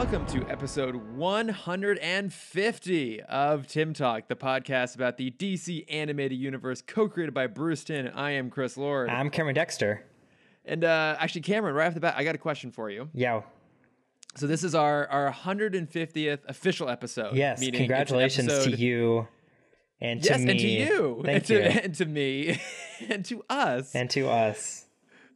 welcome to episode 150 of Timm Talk, the podcast about the DC animated universe co-created by Bruce Timm. I am Chris Lord. I'm Cameron Dexter. And uh, actually, Cameron, right off the bat, I got a question for you. Yeah. So this is our, our 150th official episode. Yes, congratulations episode- to you and to yes, me. and to you, Thank and, to, you. and to me, and to us. And to us.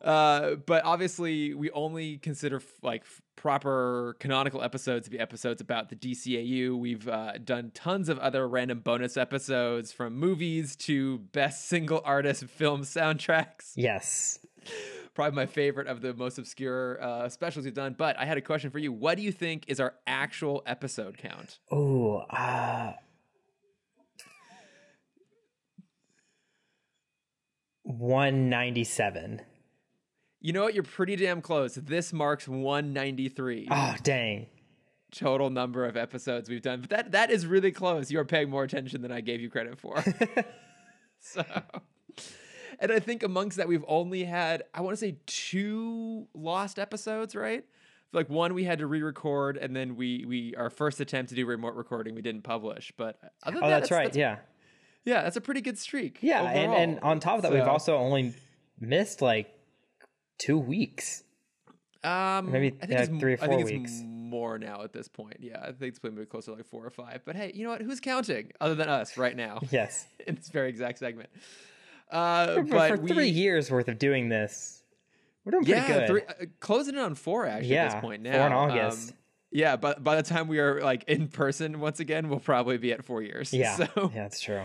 Uh, but obviously, we only consider f- like f- proper canonical episodes to be episodes about the DCAU. We've uh, done tons of other random bonus episodes from movies to best single artist film soundtracks. Yes. Probably my favorite of the most obscure uh, specials we've done. But I had a question for you. What do you think is our actual episode count? Oh, uh 197. You know what? You're pretty damn close. This marks 193 Oh, ah, dang. total number of episodes we've done. But that that is really close. You are paying more attention than I gave you credit for. so, and I think amongst that we've only had I want to say two lost episodes, right? Like one we had to re-record, and then we we our first attempt to do remote recording we didn't publish. But other oh, than Oh, that, that's right. yeah. yeah, that's a pretty good streak. Yeah, and, and on top of that, we've also only missed like two weeks. um, maybe, I think uh, it's, three or I think four it's weeks. more now at this point. Yeah, I think it's probably closer to like four or five. But hey, you know what? Who's counting other than us right now? Yes. in this very exact segment. Uh, For, but for we, three years worth of doing this, we're doing pretty yeah, good. three, uh, closing in on four actually at this point point now. Four in August. Um, yeah, but by the time we are like in person once again, we'll probably be at four years. yeah. So, Yeah, that's true.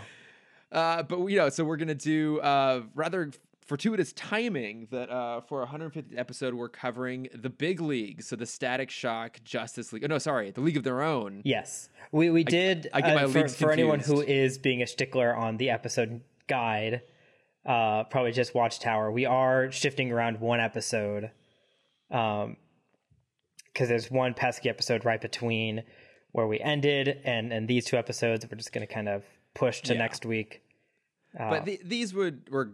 uh, but you know, so we're gonna do uh, rather fortuitous timing that uh, for our 150th episode we're covering the big league, so the Static Shock Justice League. Oh no, sorry, the League of Their Own. Yes, we we did. I get my uh, for, for anyone who is being a stickler on the episode guide. Uh, probably just Watchtower. We are shifting around one episode, um, because there's one pesky episode right between where we ended and and these two episodes. We're just going to kind of push to Yeah. next week. Uh, But the, these would were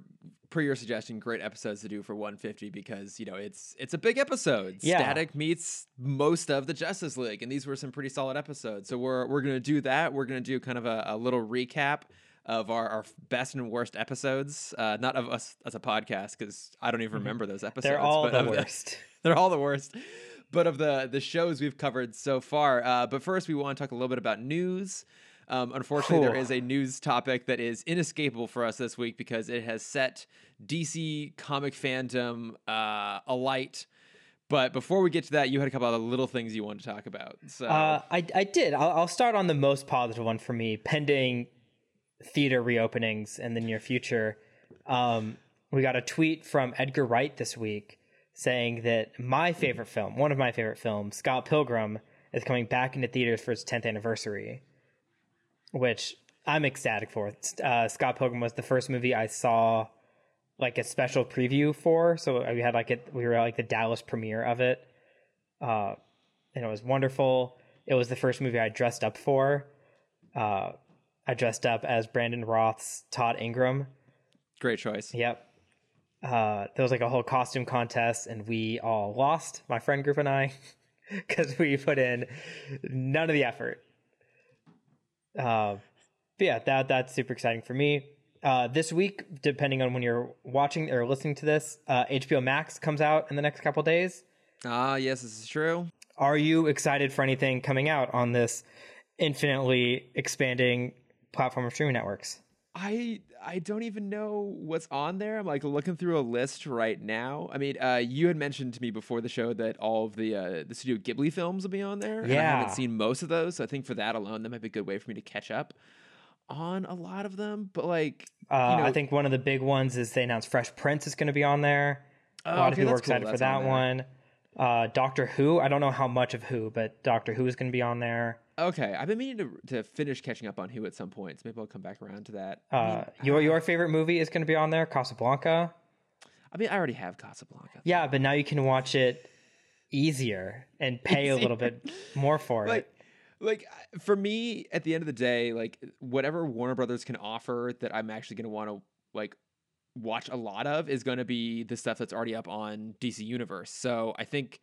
per your suggestion great episodes to do for 150 because you know it's it's a big episode. Yeah. Static meets most of the Justice League, and these were some pretty solid episodes. So we're we're gonna do that. We're gonna do kind of a, a little recap of our, our best and worst episodes. Uh, not of us as a podcast because I don't even remember those episodes. Mm-hmm. they're all the worst. they're all the worst. But of the the shows we've covered so far, uh, but first we want to talk a little bit about news. Um, unfortunately, there is a news topic that is inescapable for us this week because it has set DC comic fandom uh, alight. But before we get to that, you had a couple of little things you wanted to talk about. So Uh, I I did. I'll, I'll start on the most positive one for me, pending theater reopenings in the near future. Um, we got a tweet from Edgar Wright this week saying that my favorite film, one of my favorite films, Scott Pilgrim, is coming back into theaters for its 10th anniversary, which I'm ecstatic for. Uh, Scott Pilgrim was the first movie I saw like a special preview for. So we had like it, we were at like the Dallas premiere of it. Uh, and it was wonderful. It was the first movie I dressed up for. Uh, I dressed up as Brandon Routh's Todd Ingram. great choice. Yep. Uh, there was like a whole costume contest, and we all lost, my friend group and I, because we put in none of the effort. Uh, but yeah, that that's super exciting for me. Uh, this week, depending on when you're watching or listening to this, uh, HBO Max comes out in the next couple days. Ah, yes, this is true. Are you excited for anything coming out on this infinitely expanding platform of streaming networks? I I don't even know what's on there. I'm like looking through a list right now. I mean, uh, you had mentioned to me before the show that all of the uh, the Studio Ghibli films will be on there. and I haven't seen most of those. So I think for that alone, that might be a good way for me to catch up on a lot of them. But like, Uh, you know, I think one of the big ones is they announced Fresh Prince is going to be on there. Oh, a lot okay, of people are that's cool excited for that's that on one. Uh, Doctor Who, I don't know how much of Who, but Doctor Who is going to be on there. Okay, I've been meaning to to finish catching up on Who at some point. So maybe I'll come back around to that. I mean, Uh, your your favorite movie is going to be on there, Casablanca. I mean, I already have Casablanca. Yeah, but now you can watch it easier and pay a little bit more for like it. like uh, for me at the end of the day like whatever warner brothers can offer that i'm actually going to want to like watch a lot of is going to be the stuff that's already up on dc universe so i think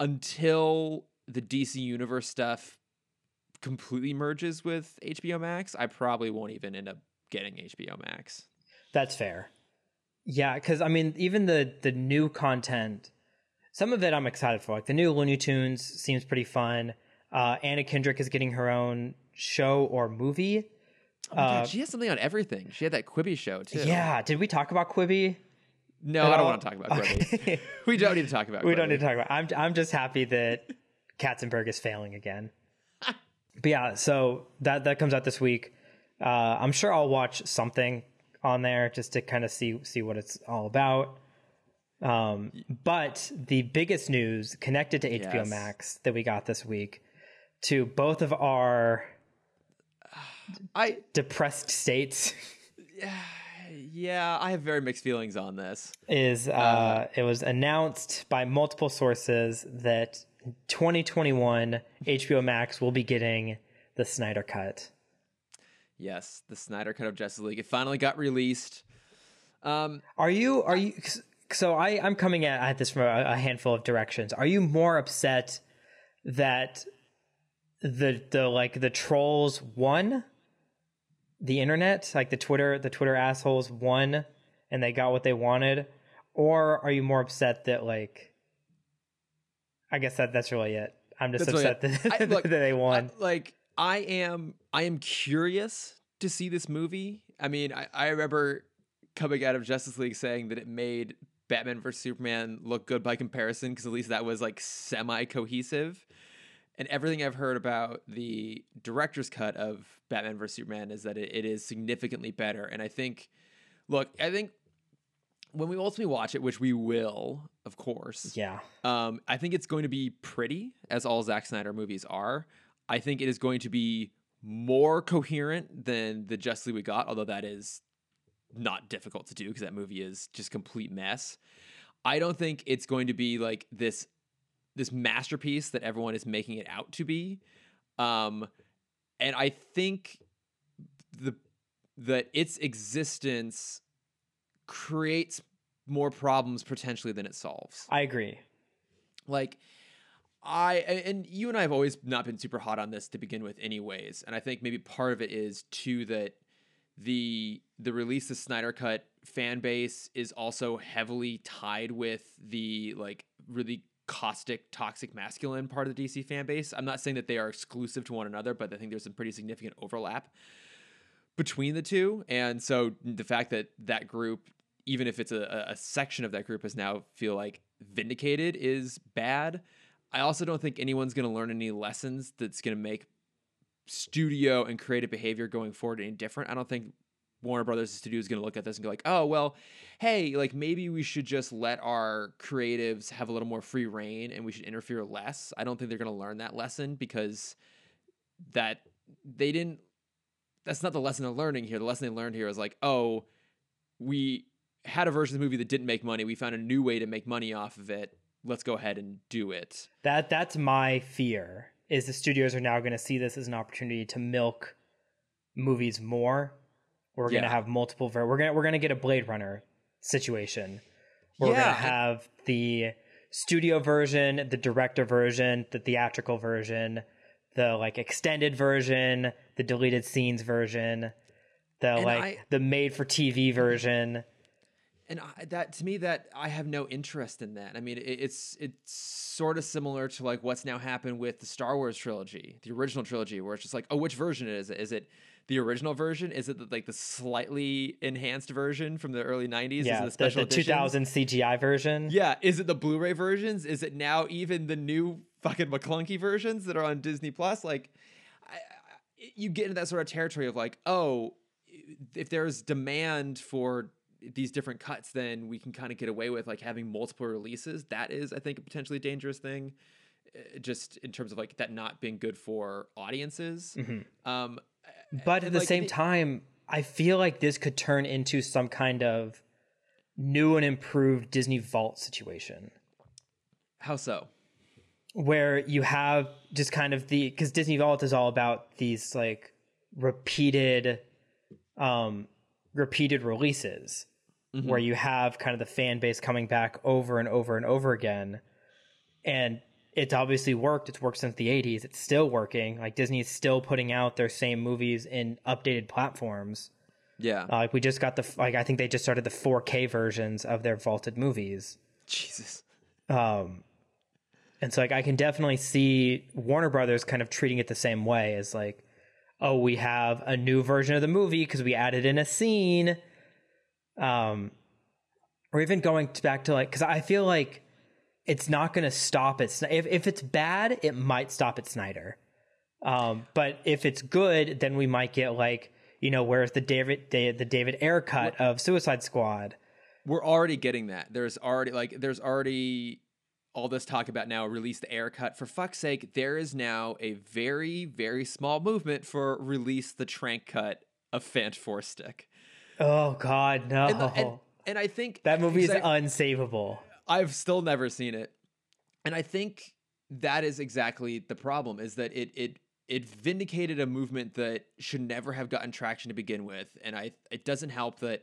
until the DC Universe stuff completely merges with HBO Max, I probably won't even end up getting HBO Max. That's fair. Yeah, because I mean, even the the new content, some of it I'm excited for. Like the new Looney Tunes seems pretty fun. Uh, Anna Kendrick is getting her own show or movie. Oh my God, she has something on everything. She had that Quibi show too. Yeah, did we talk about Quibi? No, I don't want to talk about Quibi. Okay. we don't need to talk about. we Quibi. don't need to talk about. I'm I'm just happy that Katzenberg is failing again. But yeah, so that that comes out this week. Uh, I'm sure I'll watch something on there just to kind of see see what it's all about. Um, but the biggest news connected to HBO Yes. Max that we got this week to both of our I depressed states yeah, I have very mixed feelings on this. is uh, it was announced by multiple sources that 2021 HBO Max will be getting the Snyder Cut. Yes, the Snyder Cut of Justice League. It finally got released. Um, Are you are you so I I'm coming at, at this from a, a handful of directions. Are you more upset that the the like the trolls won the internet, like the Twitter the Twitter assholes won and they got what they wanted, or are you more upset that like I guess that that's really it. I'm just That's upset it. that, I- look, that they won. I- like I am I am curious to see this movie. I mean, I, I remember coming out of Justice League saying that it made Batman vs Superman look good by comparison because at least that was like semi cohesive. And everything I've heard about the director's cut of Batman vs Superman is that it, it is significantly better. And I think, look, I think when we ultimately watch it, which we will, of course, yeah. um, I think it's going to be pretty, as all Zack Snyder movies are. I think it is going to be more coherent than the Justice League we got, although that is not difficult to do because that movie is just complete mess. I don't think it's going to be like this this masterpiece that everyone is making it out to be. Um, and I think the that its existence creates more problems potentially than it solves I agree. like I and you and I have always not been super hot on this to begin with anyways and I think maybe part of it is too that the the release of Snyder Cut fan base is also heavily tied with the like really caustic toxic masculine part of the DC fan base. I'm not saying that they are exclusive to one another, but I think there's some pretty significant overlap between the two. And so the fact that that group, even if it's a, a section of that group, is now feel like vindicated is bad. I also don't think anyone's going to learn any lessons that's going to make studio and creative behavior going forward any different. I don't think Warner Brothers Studio is going to look at this and go like, "Oh, well, hey, like maybe we should just let our creatives have a little more free reign and we should interfere less." I don't think they're going to learn that lesson because that they didn't that's not the lesson they're learning here. The lesson they learned here is like, "Oh, we had a version of the movie that didn't make money. We found a new way to make money off of it. Let's go ahead and do it." That that's my fear. Is the studios are now going to see this as an opportunity to milk movies more. We're going to have multiple. Ver- we're gonna we're gonna get a Blade Runner situation. Where We're Yeah, gonna have the studio version, the director version, the theatrical version, the like extended version, the deleted scenes version, the And like I- the made for TV version. And I, that to me that I have no interest in that. I mean, it, it's it's sort of similar to like what's now happened with the Star Wars trilogy, the original trilogy, where it's just like, oh, which version is it? Is it the original version? Is it the, like the slightly enhanced version from the early '90s? Yeah, is it the, the special the editions? 2000 CGI version. Yeah, is it the Blu-ray versions? Is it now even the new fucking Maclunkey versions that are on Disney Plus? Like, I, I, you get into that sort of territory of like, oh, if there's demand for these different cuts, then we can kind of get away with like having multiple releases. That is, I think, a potentially dangerous thing. uh, Just in terms of like that not being good for audiences. Um, But at the like, same time, I feel like this could turn into some kind of new and improved Disney Vault situation how so? where you have just kind of the because Disney Vault is all about these like repeated um repeated releases Mm-hmm. where you have kind of the fan base coming back over and over and over again and it's obviously worked. It's worked since the 80s. It's still working. Like Disney is still putting out their same movies in updated platforms. Yeah. Uh, like we just got the like I think they just started the 4K versions of their vaulted movies. Jesus. Um and so like I can definitely see Warner Brothers kind of treating it the same way as like oh we have a new version of the movie because we added in a scene um or even going back to like cuz I feel like it's not going to stop it if if it's bad it might stop at Snyder. Um but if it's good then we might get like you know where's the David the, the David Ayer cut of Suicide Squad We're already getting that. There's already like there's already all this talk about now release the Ayer cut. For fuck's sake, there is now a very, very small movement for release the trank cut of Fant Four Stick. Oh God, no! And, and, and I think that movie is I, unsavable. I've still never seen it, and I think that is exactly the problem. Is that it it it vindicated a movement that should never have gotten traction to begin with, and I it doesn't help that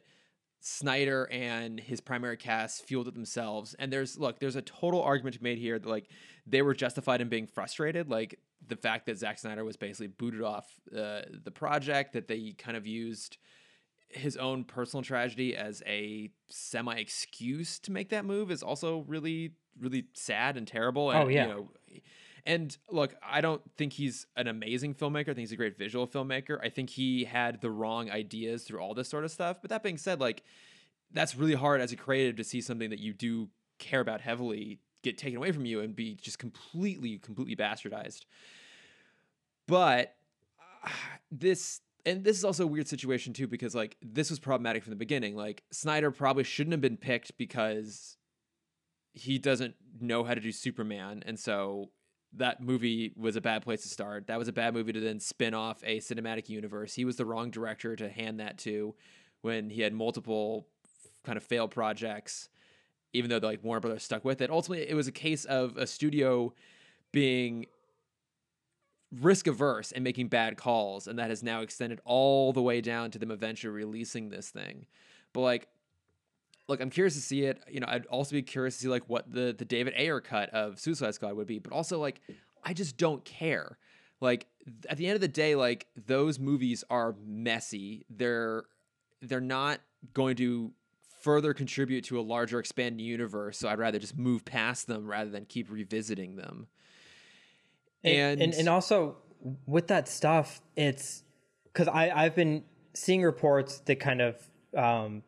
Snyder and his primary cast fueled it themselves. And there's look, there's a total argument to be made here that like they were justified in being frustrated. Like the fact that Zack Snyder was basically booted off uh, the project, that they kind of used his own personal tragedy as a semi excuse to make that move is also really, really sad and terrible. And, oh yeah. You know, and look, I don't think he's an amazing filmmaker. I think he's a great visual filmmaker. I think he had the wrong ideas through all this sort of stuff. But that being said, like that's really hard as a creative to see something that you do care about heavily get taken away from you and be just completely, completely bastardized. But uh, this and this is also a weird situation too because like this was problematic from the beginning. Like Snyder probably shouldn't have been picked because he doesn't know how to do Superman, and so that movie was a bad place to start. That was a bad movie to then spin off a cinematic universe. He was the wrong director to hand that to when he had multiple kind of failed projects, even though like Warner Brothers stuck with it. Ultimately, it was a case of a studio being risk averse and making bad calls, and that has now extended all the way down to them eventually releasing this thing. But like look, I'm curious to see it. You know, I'd also be curious to see like what the the David Ayer cut of Suicide Squad would be, but also like I just don't care. Like at the end of the day, like those movies are messy. They're they're not going to further contribute to a larger expanded universe, so I'd rather just move past them rather than keep revisiting them. And and, and also with that stuff, it's because I I've been seeing reports that kind of um,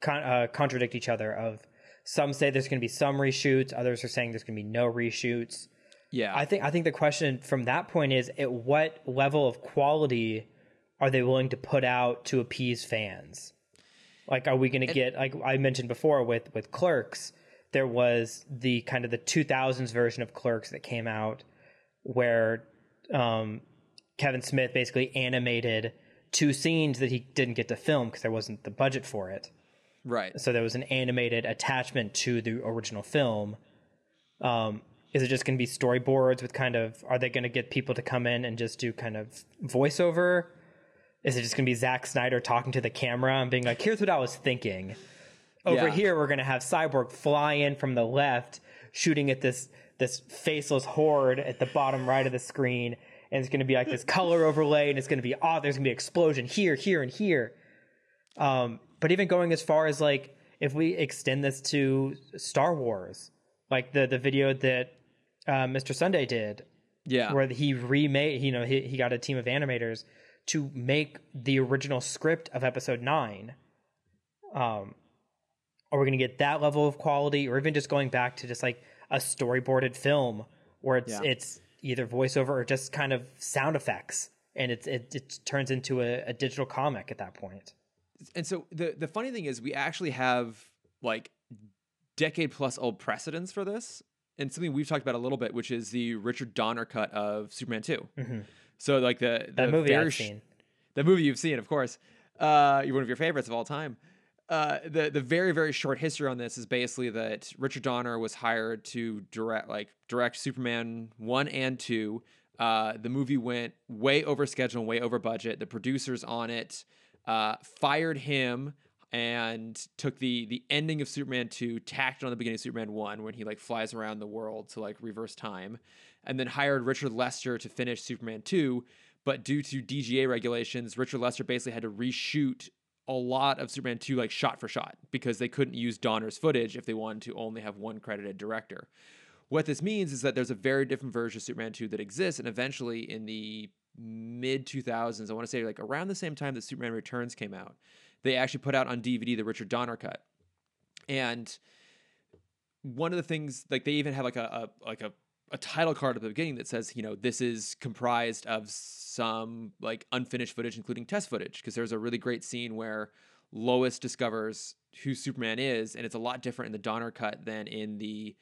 con- uh, contradict each other. Of some say there's going to be some reshoots, others are saying there's going to be no reshoots. Yeah, I think I think the question from that point is at what level of quality are they willing to put out to appease fans? Like, are we going to get like I mentioned before with with Clerks? There was the kind of the 2000s version of Clerks that came out where um, Kevin Smith basically animated two scenes that he didn't get to film because there wasn't the budget for it. Right. So there was an animated attachment to the original film. Um, is it just going to be storyboards with kind of? Are they going to get people to come in and just do kind of voiceover? Is it just going to be Zack Snyder talking to the camera and being like, "Here's what I was thinking." Over Yeah. here, we're going to have Cyborg fly in from the left, shooting at this this faceless horde at the bottom right of the screen, and it's going to be like this color overlay, and it's going to be oh, there's going to be explosion here, here, and here. Um, but even going as far as like if we extend this to Star Wars, like the the video that uh, Mr. Sunday did, Yeah. where he remade, you know, he he got a team of animators to make the original script of Episode Nine. Um, are we going to get that level of quality, or even just going back to just like a storyboarded film where it's Yeah. it's either voiceover or just kind of sound effects, and it's it, it turns into a, a digital comic at that point. and so the the funny thing is we actually have like decade plus old precedents for this and something we've talked about a little bit which is the richard donner cut of superman 2 so like the, the That movie I've sh- seen. the movie you've seen of course uh you're one of your favorites of all time uh, the the very very short history on this is basically that Richard Donner was hired to direct like direct Superman one and two. Uh, the movie went way over schedule and way over budget. The producers on it uh, fired him, and took the the ending of Superman 2, tacked on the beginning of Superman 1 when he like flies around the world to like reverse time, and then hired Richard Lester to finish Superman 2. But due to DGA regulations, Richard Lester basically had to reshoot a lot of Superman 2 like shot for shot because they couldn't use Donner's footage if they wanted to only have one credited director. What this means is that there's a very different version of Superman 2 that exists, and eventually in the mid 2000s, I want to say like around the same time that Superman Returns came out, they actually put out on DVD the Richard Donner cut. And one of the things, like they even have like a, a like a a title card at the beginning that says, you know, this is comprised of some like unfinished footage, including test footage, because there's a really great scene where Lois discovers who Superman is, and it's a lot different in the Donner cut than in the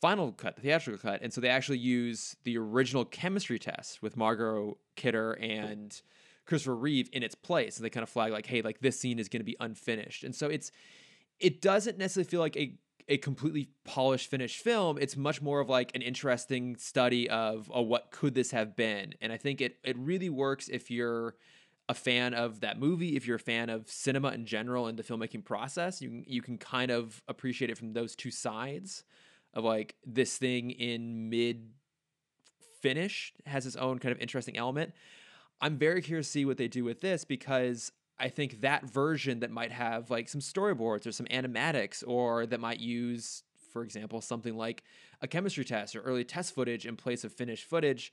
final cut, the theatrical cut. And so they actually use the original chemistry test with Margot Kidder and Christopher Reeve in its place. And they kind of flag like, hey, like this scene is going to be unfinished. And so it's it doesn't necessarily feel like a a completely polished finished film it's much more of like an interesting study of oh, what could this have been. And i think it it really works if you're a fan of that movie if you're a fan of cinema in general and the filmmaking process you you can kind of appreciate it from those two sides of like this thing in mid finish has its own kind of interesting element. I'm very curious to see what they do with this because I think that version that might have like some storyboards or some animatics or that might use, for example, something like a chemistry test or early test footage in place of finished footage.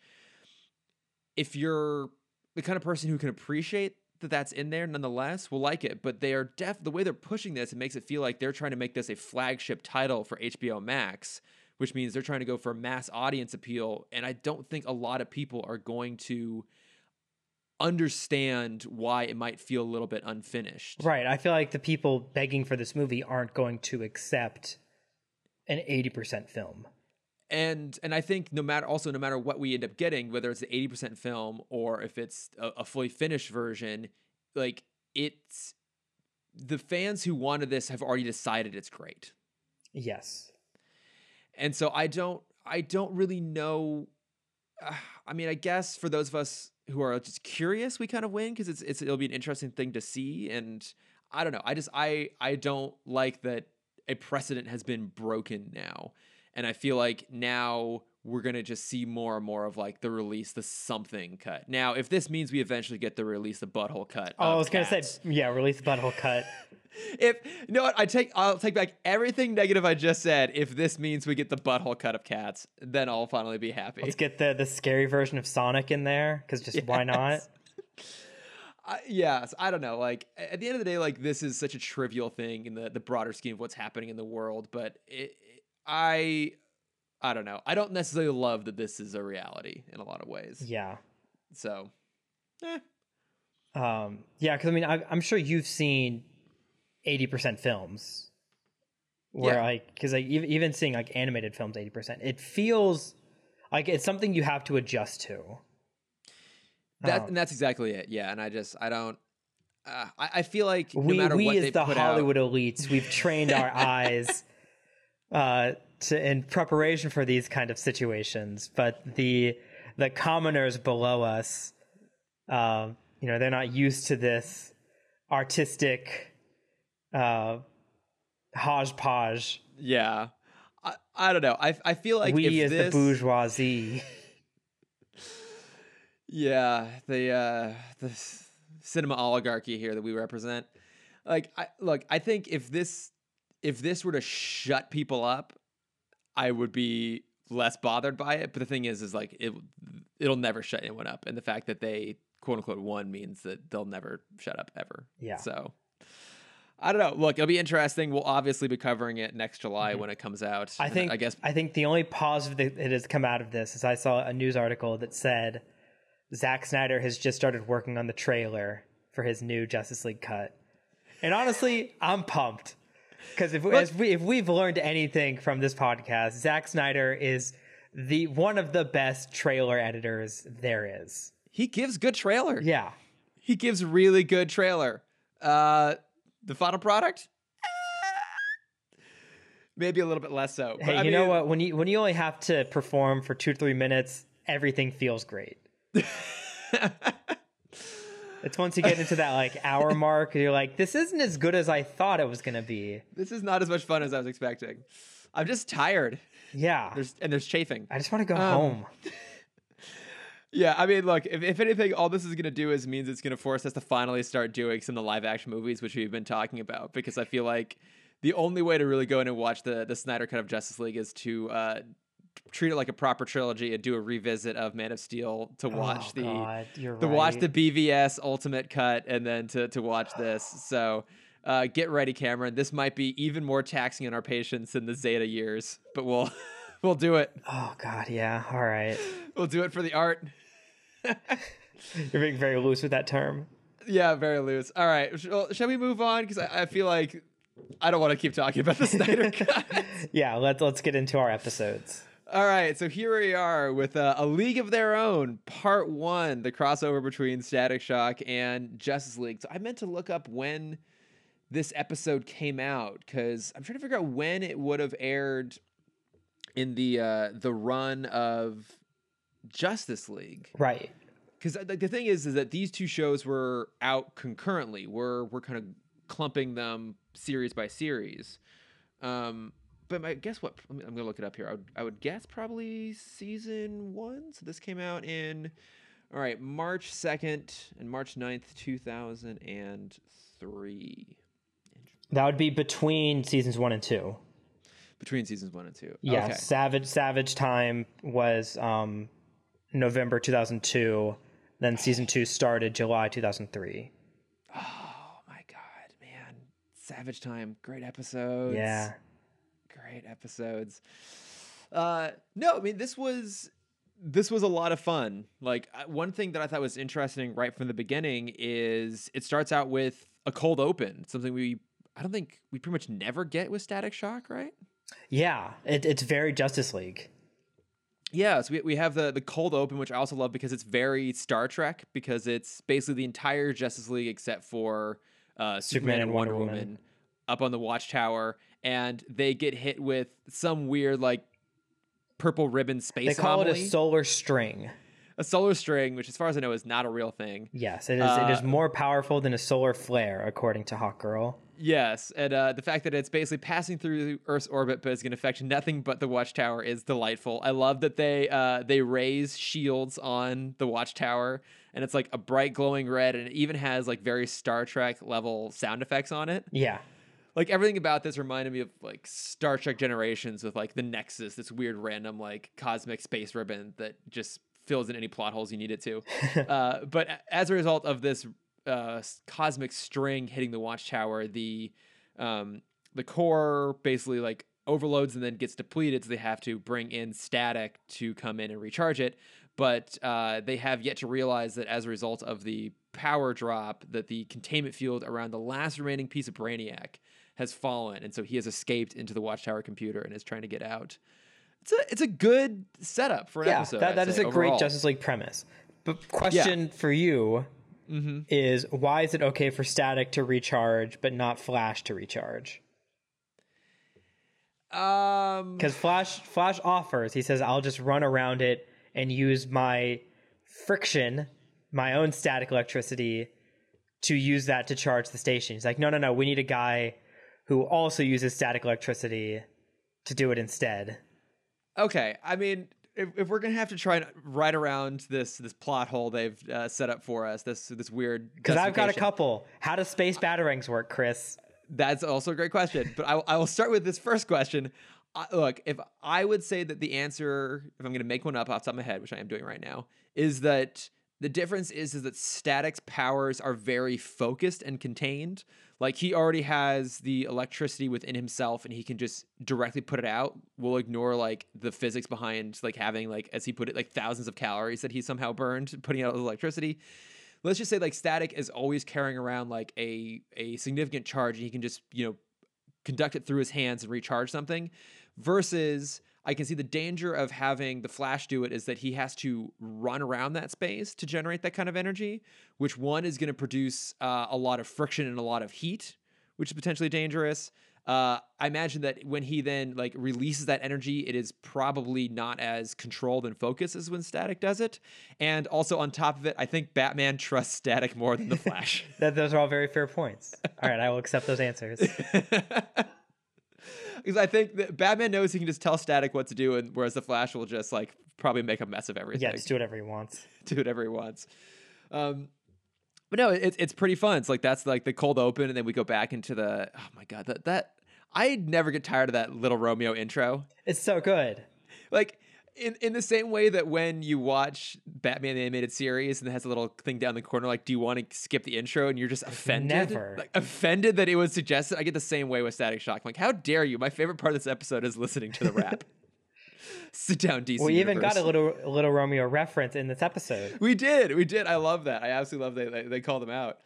If you're the kind of person who can appreciate that that's in there nonetheless will like it but they are def the way they're pushing this it makes it feel like they're trying to make this a flagship title for HBO Max which means they're trying to go for mass audience appeal and I don't think a lot of people are going to understand why it might feel a little bit unfinished. Right. I feel like the people begging for this movie aren't going to accept an 80% film. And and I think no matter also no matter what we end up getting, whether it's the 80% film or if it's a, a fully finished version, like it's the fans who wanted this have already decided it's great. Yes. And so I don't I don't really know I mean, I guess for those of us who are just curious, we kind of win because it's it's it'll be an interesting thing to see. And I don't know. I just I I don't like that a precedent has been broken now, and I feel like now we're gonna just see more and more of like the release the something cut. Now, if this means we eventually get the release the butthole cut, oh, I was gonna say yeah, release the butthole cut. if you know what, I take I'll take back everything negative I just said. If this means we get the butthole cut of cats, then I'll finally be happy. Let's get the the scary version of Sonic in there because just yes. why not? Uh, yes, I don't know. Like at the end of the day, like this is such a trivial thing in the the broader scheme of what's happening in the world. But it, I I don't know. I don't necessarily love that this is a reality in a lot of ways. Yeah. So, eh. Um, yeah, because I mean, I, am sure you've seen 80% films where yeah. like, because like even seeing like animated films 80%, it feels like it's something you have to adjust to. That um, and that's exactly it. Yeah, and I just I don't. Uh, I, I feel like no we, matter we what as the Hollywood out, elites, we've trained our eyes uh, to in preparation for these kind of situations, but the the commoners below us, uh, you know, they're not used to this artistic uh, hodgepodge. Yeah, I, I don't know. I I feel like we as this... the bourgeoisie. yeah, the uh, the cinema oligarchy here that we represent. Like, I look. I think if this if this were to shut people up, I would be less bothered by it. But the thing is, is like it it'll never shut anyone up, and the fact that they quote unquote won means that they'll never shut up ever. Yeah. So I don't know. Look, it'll be interesting. We'll obviously be covering it next July mm-hmm. when it comes out. I think. I guess. I think the only positive that has come out of this is I saw a news article that said Zack Snyder has just started working on the trailer for his new Justice League cut, and honestly, I'm pumped. Because if, we, if we've learned anything from this podcast, Zack Snyder is the one of the best trailer editors there is. He gives good trailer. Yeah. He gives really good trailer. Uh, the final product? Maybe a little bit less so. Hey, you mean, know what? When you when you only have to perform for two three minutes, everything feels great. It's once you get into that like hour mark, you're like, this isn't as good as I thought it was gonna be. This is not as much fun as I was expecting. I'm just tired. Yeah. There's and there's chafing. I just want to go Um, home. Yeah, I mean, look, if, if anything, all this is going to do is means it's going to force us to finally start doing some of the live action movies, which we've been talking about, because I feel like the only way to really go in and watch the, the Snyder Cut of Justice League is to uh, treat it like a proper trilogy and do a revisit of Man of Steel to watch oh, the God, to watch the BVS Ultimate Cut and then to, to watch this. So uh, get ready, Cameron. This might be even more taxing on our patience than the Zeta years, but we'll we'll do it. Oh God, yeah. All right. We'll do it for the art. You're being very loose with that term. Yeah, very loose. All right, sh- well, shall we move on? Because I, I feel like I don't want to keep talking about the Snyder Cut. Yeah, let's let's get into our episodes. All right, so here we are with uh, a League of Their Own, Part One, the crossover between Static Shock and Justice League. So I meant to look up when this episode came out because I'm trying to figure out when it would have aired in the uh, the run of Justice League. Right. because the, the thing is is that these two shows were out concurrently we're we're kind of clumping them series by series um but my guess what i'm gonna look it up here I would, I would guess probably season one so this came out in all right march 2nd and march 9th 2003 That would be between seasons one and two. between seasons one and two Yeah. okay. Savage Savage Time was um, November 2002. Then season two started July 2003. oh my god man savage time great episodes Yeah. Great episodes. Uh, no, I mean this was this was a lot of fun. Like one thing that I thought was interesting right from the beginning is it starts out with a cold open, something we I don't think we pretty much never get with Static Shock, right? Yeah. It, it's very Justice League. Yeah, so we, we have the the cold open, which I also love because it's very Star Trek because it's basically the entire Justice League except for uh, Superman, and Wonder, Woman. up on the Watchtower, and they get hit with some weird like purple ribbon space. They call it a solar string. a solar string, which as far as I know is not a real thing. Yes, it is. it is Uh, more powerful than a solar flare, according to Hawk Girl. Yes, and uh, the fact that it's basically passing through Earth's orbit, but it's going to affect nothing but the Watchtower is delightful. I love that they uh, they raise shields on the Watchtower, and it's like a bright glowing red, and it even has like very Star Trek level sound effects on it. Yeah. Like everything about this reminded me of like Star Trek Generations with like the Nexus, this weird random like cosmic space ribbon that just fills in any plot holes you need it to. uh, but as a result of this uh, cosmic string hitting the watchtower, the um, the core basically like overloads and then gets depleted, so they have to bring in static to come in and recharge it. But uh, they have yet to realize that as a result of the power drop, that the containment field around the last remaining piece of Brainiac has fallen, and so he has escaped into the watchtower computer and is trying to get out. It's a it's a good setup for an yeah, episode. that, that is a great. Justice League premise. But question for you Mm-hmm. is why is it okay for Static to recharge but not Flash to recharge? Um, Because Flash Flash offers, he says, I'll just run around it and use my friction, my own static electricity, to use that to charge the station. He's like, no, no, no, we need a guy who also uses static electricity to do it instead. okay. I mean, if, if we're gonna have to try and ride around this this plot hole they've uh, set up for us, this this weird. Because I've got a couple. How does space batarangs work, Chris? That's also a great question. But I, I will start with this first question. I, look, if I would say that the answer, if I'm going to make one up off the top of my head, which I am doing right now, is that the difference is is that Static's powers are very focused and contained. Like he already has the electricity within himself, and he can just directly put it out. We'll ignore like the physics behind like having like as he put it like thousands of calories that he somehow burned putting out electricity let's just say like static is always carrying around like a a significant charge and he can just you know conduct it through his hands and recharge something versus i can see the danger of having the flash do it is that he has to run around that space to generate that kind of energy which one is going to produce uh, a lot of friction and a lot of heat which is potentially dangerous Uh, I imagine that when he then like releases that energy, it is probably not as controlled and focused as when Static does it. And also on top of it, I think Batman trusts Static more than the Flash. That, those are all very fair points. All right, I will accept those answers. Because I think that Batman knows he can just tell Static what to do, and whereas the Flash will just like probably make a mess of everything. Yeah, just do whatever he wants. do whatever he wants. Um, but no, it's it's pretty fun. It's like that's like the cold open, and then we go back into the. Oh my god, that that I never get tired of that little Romeo intro. It's so good. Like in in the same way that when you watch Batman the animated series and it has a little thing down the corner, like, do you want to skip the intro? And you're just offended, Never. like offended that it was suggested. I get the same way with Static Shock. I'm like, how dare you? My favorite part of this episode is listening to the rap. Sit down, DC. We even got a little a little Romeo reference in this episode. We did. We did. I love that. I absolutely love that they, they called them out.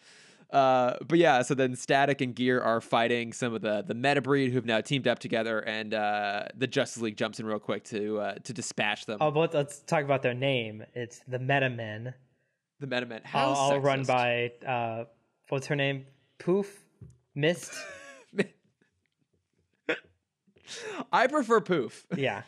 Uh, but yeah, so then Static and Gear are fighting some of the the meta breed who've now teamed up together, and uh, the Justice League jumps in real quick to uh, to dispatch them. Oh, but let's talk about their name. It's the Meta Men. the Meta Men. How All, all run by uh, what's her name? Poof, Mist. I prefer Poof. Yeah.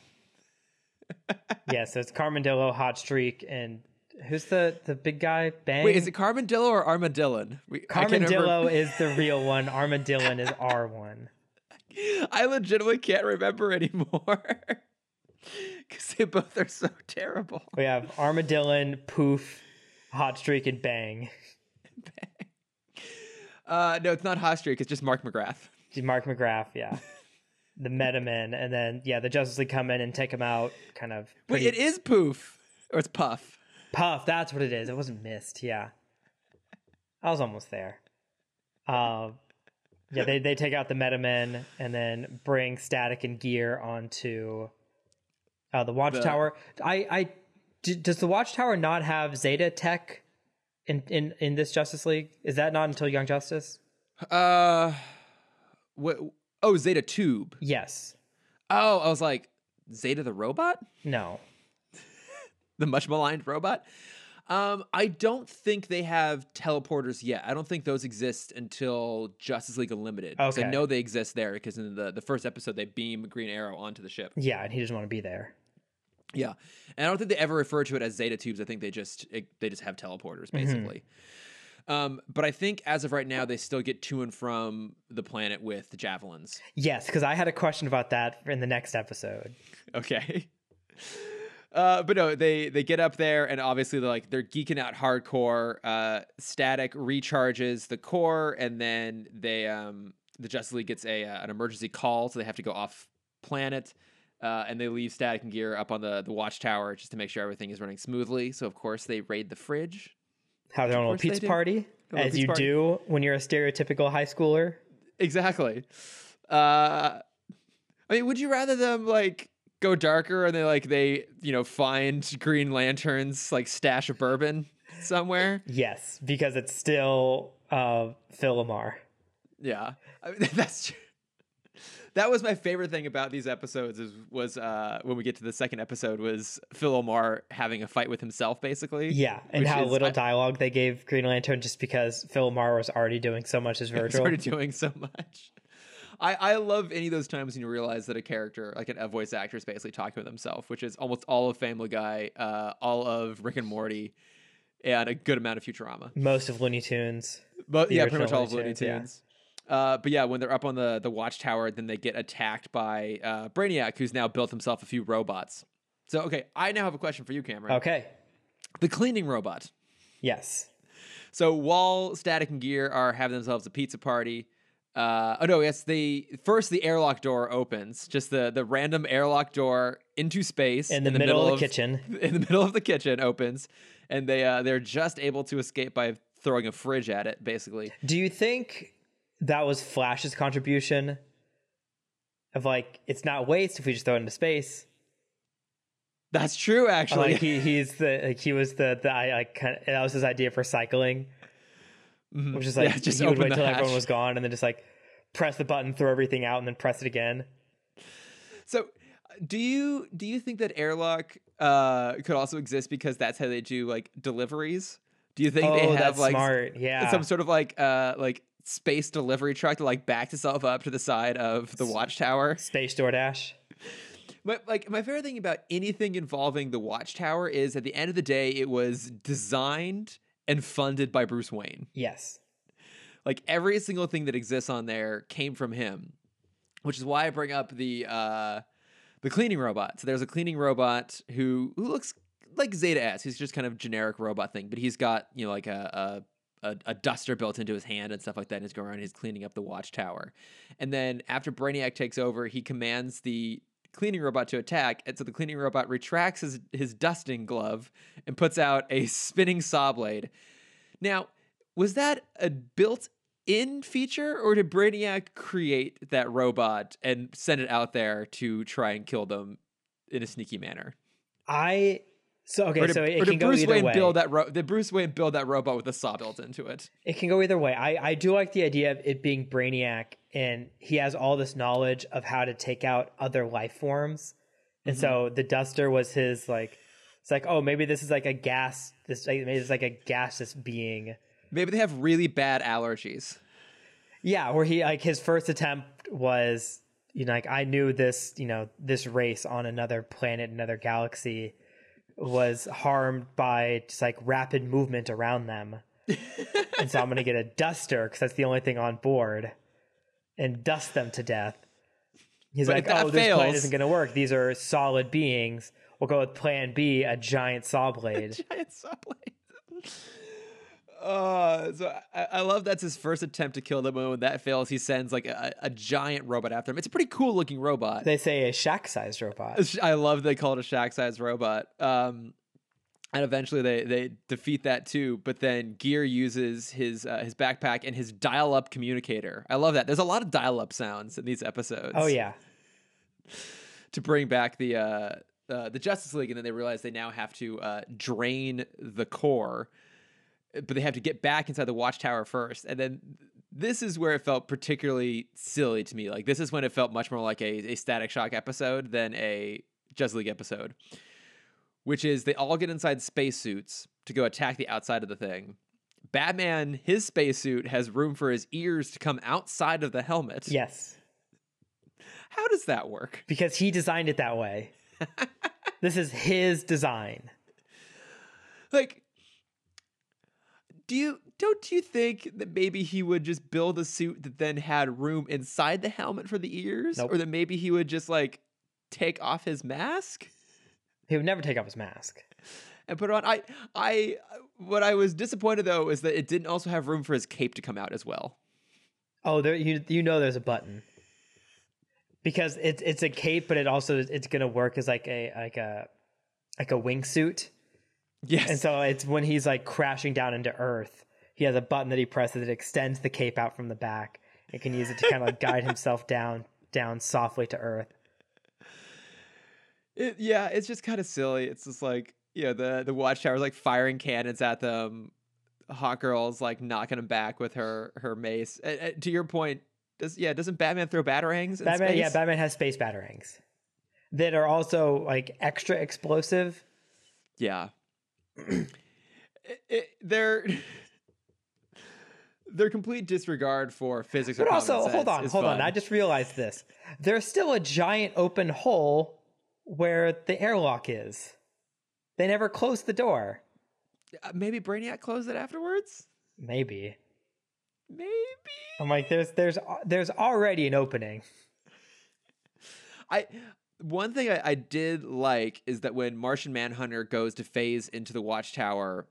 yeah. So it's Carmendillo, Hot Streak, and who's the the big guy? Bang. Wait, is it Carmendillo or Armadillon? We, I can't remember- Carmendillo is the real one. Armadillon is R one. I legitimately can't remember anymore because they both are so terrible. We have Armadillon, Poof, Hot Streak, and Bang. bang. Uh, no, it's not Hot Streak. It's just Mark McGrath. Mark McGrath, yeah. The Metamen, and then yeah, the Justice League come in and take him out. Kind of. Wait, it is Poof or it's Puff. Puff, that's what it is. It wasn't mist, yeah. I was almost there. Um yeah, they, they take out the Metamen and then bring Static and Gear onto uh, the Watchtower. I, I d- does the Watchtower not have Zeta tech in, in in this Justice League? Is that not until Young Justice? Uh, what? Oh, Zeta Tube. Yes. Oh, I was like Zeta the robot, No. The much maligned robot. Um, I don't think they have teleporters yet. I don't think those exist until Justice League Unlimited. 'Cause I know they exist there because in the the first episode they beam Green Arrow onto the ship. Yeah, and he doesn't want to be there. Yeah, and I don't think they ever refer to it as Zeta tubes. I think they just it, they just have teleporters basically. Um, but I think as of right now, they still get to and from the planet with the javelins. Yes, because I had a question about that in the next episode. Okay. Uh, but no, they they get up there and obviously they're like they're geeking out hardcore. Uh, Static recharges the core, and then they um the Justice League gets a uh, an emergency call, so they have to go off planet. Uh, and they leave Static and Gear up on the the watchtower just to make sure everything is running smoothly. So of course they raid the fridge. Have their own little pizza party, little as pizza you party. do when you're a stereotypical high schooler. Exactly. Uh, I mean, would you rather them like go darker and they like they you know find Green Lanterns like stash of bourbon somewhere? Yes, because it's still uh, Phil LaMarr. Yeah, I mean, that's true. That was my favorite thing about these episodes is was uh, when we get to the second episode was Phil LaMarr having a fight with himself basically. Yeah, and how is- little I- dialogue they gave Green Lantern just because Phil LaMarr was already doing so much as Virgil. already doing so much. I, I love any of those times when you realize that a character, like an, a voice actor, is basically talking with himself, which is almost all of Family Guy, uh, all of Rick and Morty, and a good amount of Futurama. Most of Looney Tunes. But yeah, pretty much all of Looney Looney Tunes, yeah. Uh, but yeah, when they're up on the the watchtower, then they get attacked by uh, Brainiac, who's now built himself a few robots. So okay, I now have a question for you, Cameron. Okay. The cleaning robot. Yes. So while Static and Gear are having themselves a pizza party, uh, oh no, yes, the first the airlock door opens, just the the random airlock door into space In the, middle, of the kitchen. In the middle of the kitchen opens, and they uh, they're just able to escape by throwing a fridge at it, basically. Do you think that was Flash's contribution? Of like, it's not waste if we just throw it into space. That's true, actually. Like he, he's the like he was the the I like kind of, that was his idea for cycling, Mhm. which is like Yeah, just he would wait till hatch. everyone was gone and then just like press the button, throw everything out, and then press it again. So, do you do you think that airlock uh, could also exist because that's how they do like deliveries? Do you think oh, they have like smart. Yeah, some sort of like uh like space delivery truck that like backs itself up to the side of the watchtower. Space DoorDash. But like my favorite thing about anything involving the watchtower is at the end of the day, it was designed and funded by Bruce Wayne. Yes. Like every single thing that exists on there came from him, which is why I bring up the uh, the cleaning robot. So there's a cleaning robot who who looks like Zeta S. He's just kind of generic robot thing, but he's got you know like a, a a, a duster built into his hand and stuff like that. And he's going around, he's cleaning up the watchtower. And then after Brainiac takes over, he commands the cleaning robot to attack. And so the cleaning robot retracts his, his dusting glove and puts out a spinning saw blade. Now, was that a built in feature or did Brainiac create that robot and send it out there to try and kill them in a sneaky manner? I so okay, did, so it can did go Bruce either Wayne way. build that ro- did Bruce Wayne build that robot with a saw built into it? It can go either way. I, I do like the idea of it being Brainiac and he has all this knowledge of how to take out other life forms. And so mm-hmm. the duster was his like it's like, oh, maybe this is like a gas this like, maybe it's like a gaseous being. Maybe they have really bad allergies. Yeah, where he like his first attempt was you know like I knew this, you know, this race on another planet, another galaxy was harmed by just like rapid movement around them. and so I'm going to get a duster because that's the only thing on board and dust them to death. He's But like, oh, this plan isn't going to work. These are solid beings. We'll go with plan B, a giant saw blade. Giant saw blade. Uh, so I, I love that's his first attempt to kill them. and When that fails, he sends like a, a giant robot after him. It's a pretty cool looking robot. they say a shack sized robot. I love they call it a shack sized robot. Um, and eventually they they defeat that too. But then Gear uses his uh, his backpack and his dial up communicator. I love that. There's a lot of dial up sounds in these episodes. Oh, yeah. to bring back the uh, uh, the Justice League, and then they realize they now have to uh, drain the core, but they have to get back inside the Watchtower first, and then this is where it felt particularly silly to me. Like this is when it felt much more like a, a Static Shock episode than a Justice League episode, which is they all get inside spacesuits to go attack the outside of the thing. Batman, his spacesuit has room for his ears to come outside of the helmet. Yes. How does that work? because he designed it that way. this is his design. like do you don't you think that maybe he would just build a suit that then had room inside the helmet for the ears Nope. or that maybe he would just like take off his mask He would never take off his mask. and put it on i i what i was disappointed though is that it didn't also have room for his cape to come out as well Oh, there you you know there's a button. Because it's it's a cape, but it also it's gonna work as like a like a like a wingsuit. yes And so it's when he's like crashing down into Earth, he has a button that he presses that extends the cape out from the back. and can use it to kind of like guide himself down down softly to Earth. It, yeah, it's just kind of silly. It's just like you know the the watchtower's like firing cannons at them. Hawkgirl's like knocking them back with her her mace. And, and to your point, does yeah doesn't Batman throw batarangs? In Batman, yeah. Batman has space batarangs that are also like extra explosive. yeah. It- it- they're their complete disregard for physics. But also, hold on, hold on. I just realized this. There's still a giant open hole where the airlock is. They never closed the door. Uh, maybe Brainiac closed it afterwards. Maybe. Maybe. I'm like, there's there's there's already an opening. I one thing I, I did like is that when Martian Manhunter goes to phase into the watchtower,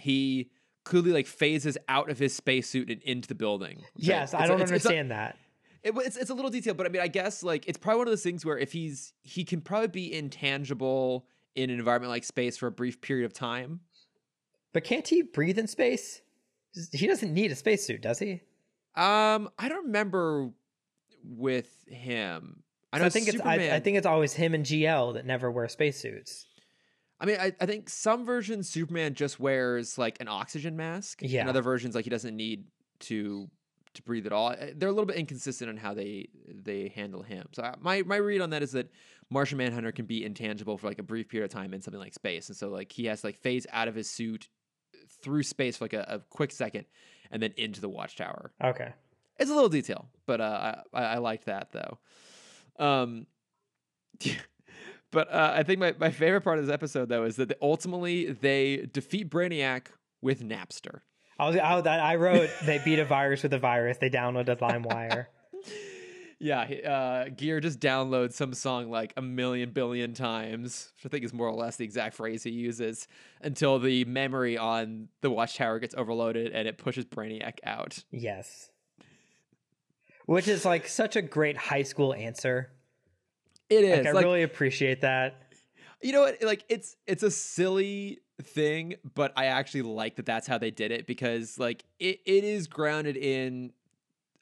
he clearly like phases out of his spacesuit and into the building. which Yes, I it's don't it's- it's a- understand that. It, it's it's a little detail, but I mean, I guess like it's probably one of those things where if he's he can probably be intangible in an environment like space for a brief period of time. But can't he breathe in space? He doesn't need a spacesuit, does he? Um, I don't remember with him. I So I think it's I, I think it's always him and GL that never wear spacesuits. I mean, I, I think some versions Superman just wears like an oxygen mask. Yeah. And other versions like he doesn't need to to breathe at all. Uh, They're a little bit inconsistent on how they they handle him. So my my read on that is that Martian Manhunter can be intangible for like a brief period of time in something like space, and so like he has to like phase out of his suit through space for like a, a quick second, and then into the watchtower. Okay. It's a little detail, but uh, I, I liked that though. Um, but uh, I think my, my favorite part of this episode though is that ultimately they defeat Brainiac with Napster. I was I, I wrote they beat a virus with a virus. They downloaded LimeWire. Yeah, uh, Gear just downloads some song like a million billion times, which I think is more or less the exact phrase he uses, until the memory on the Watchtower gets overloaded and it pushes Brainiac out. yes. Which is like such a great high school answer. It is. Like, I like, really appreciate that. you know what? Like, it's it's a silly thing, but I actually like that that's how they did it because like it, it is grounded in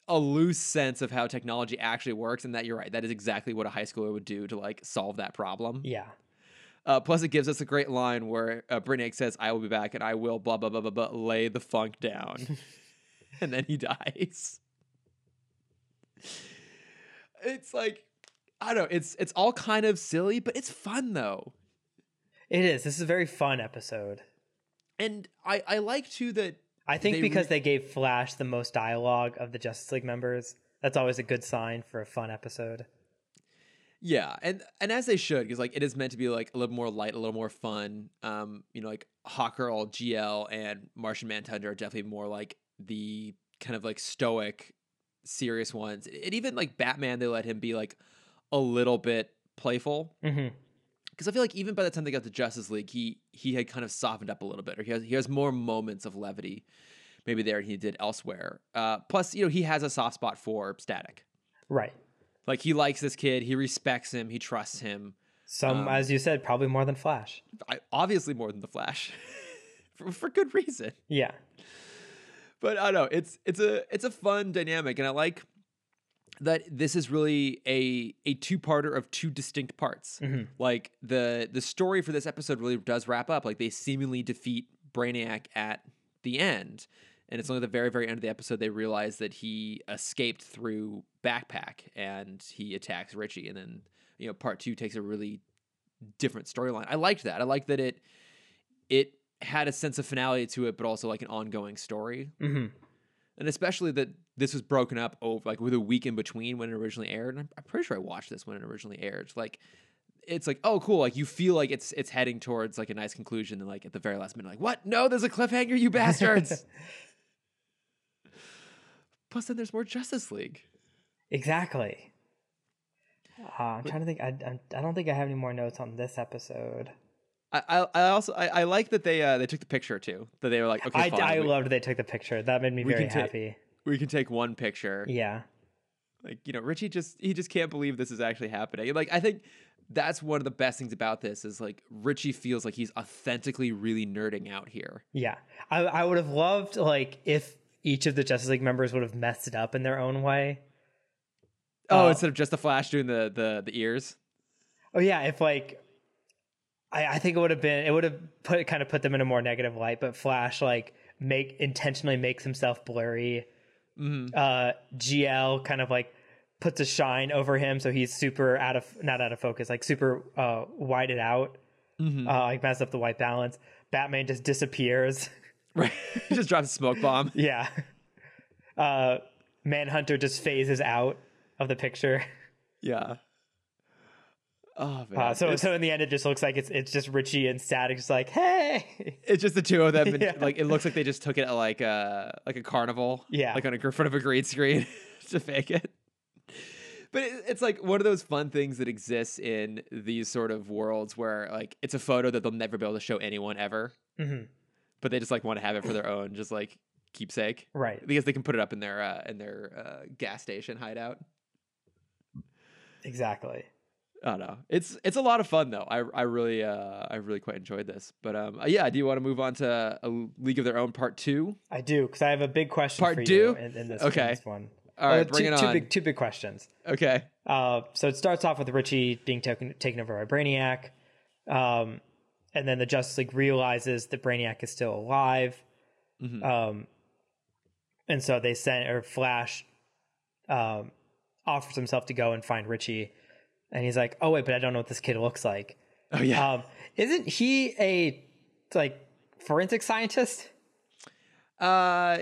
a loose sense of how technology actually works, and that you're right. That is exactly what a high schooler would do to like solve that problem. Yeah. Uh, plus, it gives us a great line where uh, Brainiac says, "I will be back, and I will blah blah blah blah blah lay the funk down," and then he dies. It's like I don't know. It's it's all kind of silly, but it's fun though, It is. This is a very fun episode. and I I like too that I think They because re- they gave Flash the most dialogue of the Justice League members. That's always a good sign for a fun episode. Yeah, and and as they should, because like it is meant to be like a little more light, a little more fun. Um, you know, like Hawkgirl, GL, and Martian Manhunter are definitely more like the kind of like stoic, serious ones. And even like Batman, they let him be like a little bit playful. hmm Because I feel like even by the time they got to Justice League, he he had kind of softened up a little bit, or he has he has more moments of levity, maybe there than he did elsewhere. Uh, plus, you know, he has a soft spot for Static. Right. Like he likes this kid, he respects him, he trusts him. Some, Um, as you said, probably more than Flash. I, obviously more than the Flash, for, for good reason. Yeah. But I don't know it's it's a it's a fun dynamic, and I like that this is really a a two parter of two distinct parts. Mhm. Like the the story for this episode really does wrap up. Like they seemingly defeat Brainiac at the end, and it's only the very very end of the episode they realize that he escaped through backpack and he attacks Richie, and then you know part two takes a really different storyline. I liked that. I liked that it it had a sense of finality to it, but also like an ongoing story, hmm and especially that this was broken up over like with a week in between when it originally aired. And I'm, I'm pretty sure I watched this when it originally aired. Like it's like oh cool, like you feel like it's it's heading towards like a nice conclusion, and like at the very last minute, like what? No, there's a cliffhanger, you bastards. Plus, then there's more Justice League. Exactly. Uh, I'm trying to think. I, I I don't think I have any more notes on this episode. I, I, also I, I like that they uh they took the picture too. That they were like, okay, I, fine, I we, loved they took the picture. That made me We very can ta- happy. we can take one picture. Yeah. Like you know, Richie just he just can't believe this is actually happening. Like I think that's one of the best things about this is like Richie feels like he's authentically really nerding out here. Yeah. I I would have loved like if each of the Justice League members would have messed it up in their own way. Oh, Uh, instead of just the Flash doing the the the ears. Oh yeah, if like I, I think it would have been it would have put kind of put them in a more negative light, but Flash like make intentionally makes himself blurry. Mhm. Uh GL kind of like puts a shine over him so he's super out of not out of focus, like super uh whited out. Mhm. Uh like messes up the white balance. Batman just disappears. Right, he just drops a smoke bomb. yeah. Uh Manhunter just phases out of the picture. Yeah. Oh man, Uh, so it's, so in the end, it just looks like it's it's just Richie and Static, just like hey, it's just the two of them. and, Yeah. Like it looks like they just took it at like a like a carnival. Yeah. like on a in front of a green screen to fake it. But it, it's like one of those fun things that exists in these sort of worlds where like it's a photo that they'll never be able to show anyone ever, hmm but they just like want to have it for their own, just like keepsake, right, because they can put it up in their uh, in their uh, gas station hideout. exactly. I don't know. It's it's a lot of fun though. I I really uh I really quite enjoyed this. But um yeah, do you want to move on to a League of Their Own part two? I do because I have a big question Part for two? you in, in this, Okay. in this one. All right, Uh, bring two, it two big two big questions. Okay. Uh, so it starts off with Richie being taken taken over by Brainiac, um, and then the Justice League realizes that Brainiac is still alive, Mhm. um, and so they send or Flash um, offers himself to go and find Richie, and he's like, "Oh wait, but I don't know what this kid looks like." Oh yeah. Um, isn't he a like forensic scientist? Uh,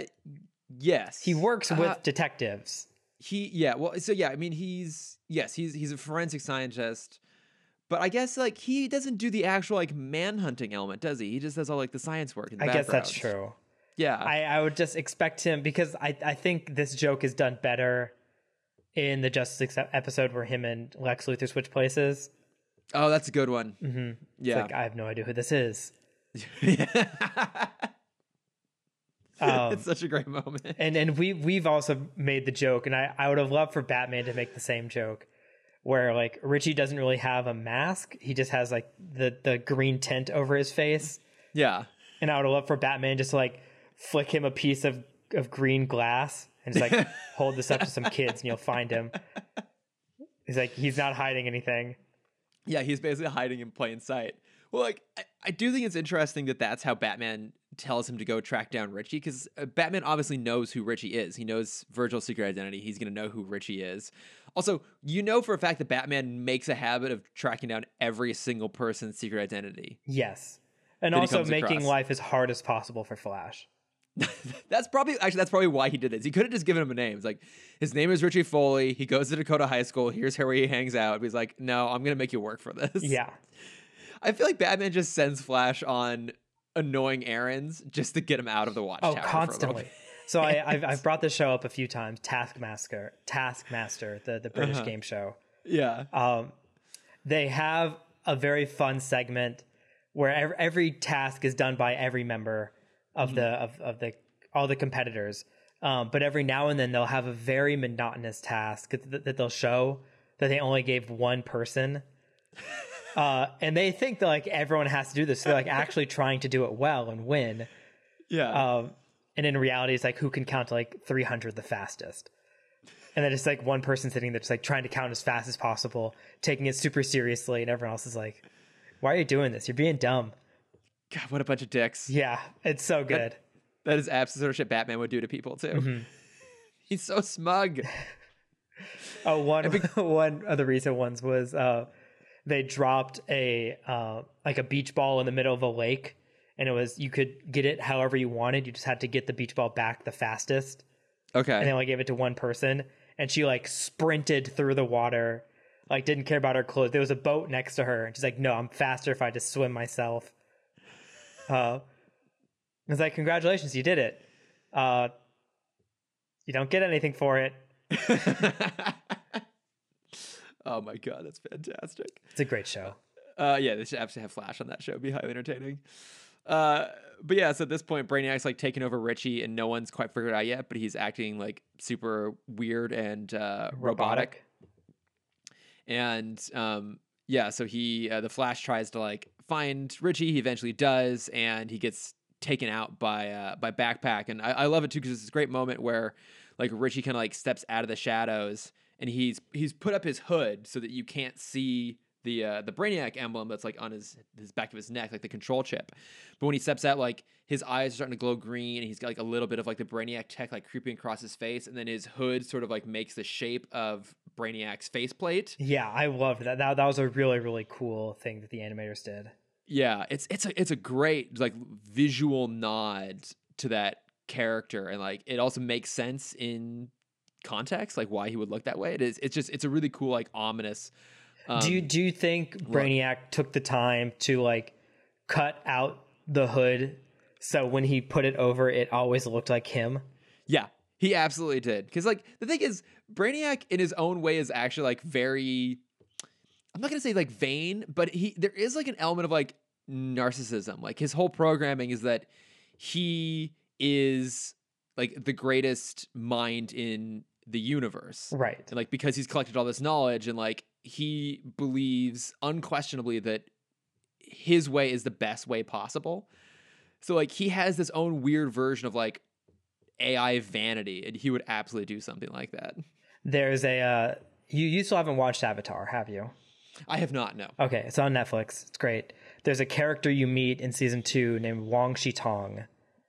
Yes, He works with Uh, detectives. he yeah well so yeah i mean he's yes he's he's a forensic scientist but i guess like he doesn't do the actual like manhunting element does he he just does all like the science work in the I guess that's true. yeah I, I would just expect him because I, I think this joke is done better in the Justice League episode where him and Lex Luthor switch places. oh that's a good one. Mm-hmm. It's yeah. like I have no idea who this is. Um, it's such a great moment. and and we we've also made the joke, and I I would have loved for Batman to make the same joke, where like Richie doesn't really have a mask; he just has like the the green tint over his face, yeah. And I would have loved for Batman just to, like flick him a piece of of green glass and just like hold this up to some kids, and you'll find him. He's like he's not hiding anything. Yeah, he's basically hiding in plain sight. Well, like I, I do think it's interesting that that's how Batman tells him to go track down Richie because uh, Batman obviously knows who Richie is. He knows Virgil's secret identity. He's going to know who Richie is. Also, you know for a fact that Batman makes a habit of tracking down every single person's secret identity. Yes, and also making life as hard as possible for Flash. that's probably actually that's probably why he did this. He could have just given him a name. It's like his name is Richie Foley. He goes to Dakota High School. Here's where he hangs out. He's like, no, I'm gonna make you work for this. Yeah. I feel like Batman just sends Flash on annoying errands just to get him out of the watchtower. Oh, for a little constantly. So I, I've, I've brought this show up a few times. Taskmaster, Taskmaster, the the British Uh-huh. game show. Yeah. Um, they have a very fun segment where ev- every task is done by every member of the of, of the all the competitors. Um, but every now and then they'll have a very monotonous task that, that they'll show that they only gave one person. Uh, and they think that like everyone has to do this. So they're like actually trying to do it well and win. Yeah. Um, and in reality, it's like who can count to like 300 the fastest. And then it's like one person sitting there just like trying to count as fast as possible, taking it super seriously, and everyone else is like, "Why are you doing this? You're being dumb." God, what a bunch of dicks. Yeah, it's so good. That is absolute sort of shit Batman would do to people too. Mm-hmm. He's so smug. Oh, one one of the recent ones was uh, they dropped a uh, like a beach ball in the middle of a lake, and it was you could get it however you wanted. You just had to get the beach ball back the fastest. Okay. and they only gave it to one person and she like sprinted through the water like didn't care about her clothes there was a boat next to her and she's like no i'm faster if i just swim myself uh it's like congratulations you did it uh you don't get anything for it oh my god, that's fantastic. it's a great show Uh, yeah, they should absolutely have Flash on that show. It'd be highly entertaining. Uh, but yeah, so at this point, Brainiac's like taking over Richie, and no one's quite figured out yet. But he's acting like super weird and uh, robotic. And um, yeah, so he uh, the Flash tries to like find Richie. He eventually does, and he gets taken out by uh, by Backpack. And I, I love it too because it's this great moment where like Richie kind of like steps out of the shadows, and he's he's put up his hood so that you can't see the uh, the Brainiac emblem that's like on his his back of his neck, like the control chip. But when he steps out, like his eyes are starting to glow green, and he's got like a little bit of like the Brainiac tech like creeping across his face, and then his hood sort of like makes the shape of Brainiac's faceplate. yeah i loved that. that that was a really really cool thing that the animators did Yeah, it's it's a it's a great like visual nod to that character, and like it also makes sense in context, like why he would look that way. It is it's just it's a really cool like ominous. Um, do you do you think brainiac took the time to like cut out the hood so when he put it over it always looked like him Yeah, he absolutely did. Because like the thing is, Brainiac in his own way is actually like very. I'm not gonna say like vain, but he there is like an element of like narcissism. Like his whole programming is that he is like the greatest mind in the universe. right And like because he's collected all this knowledge and like he believes unquestionably that his way is the best way possible. So like he has this own weird version of like AI vanity and he would absolutely do something like that. There's a uh, you you still haven't watched Avatar, have you? I have not no. Okay, it's on Netflix. It's great. There's a character you meet in season two named Wan Shi Tong.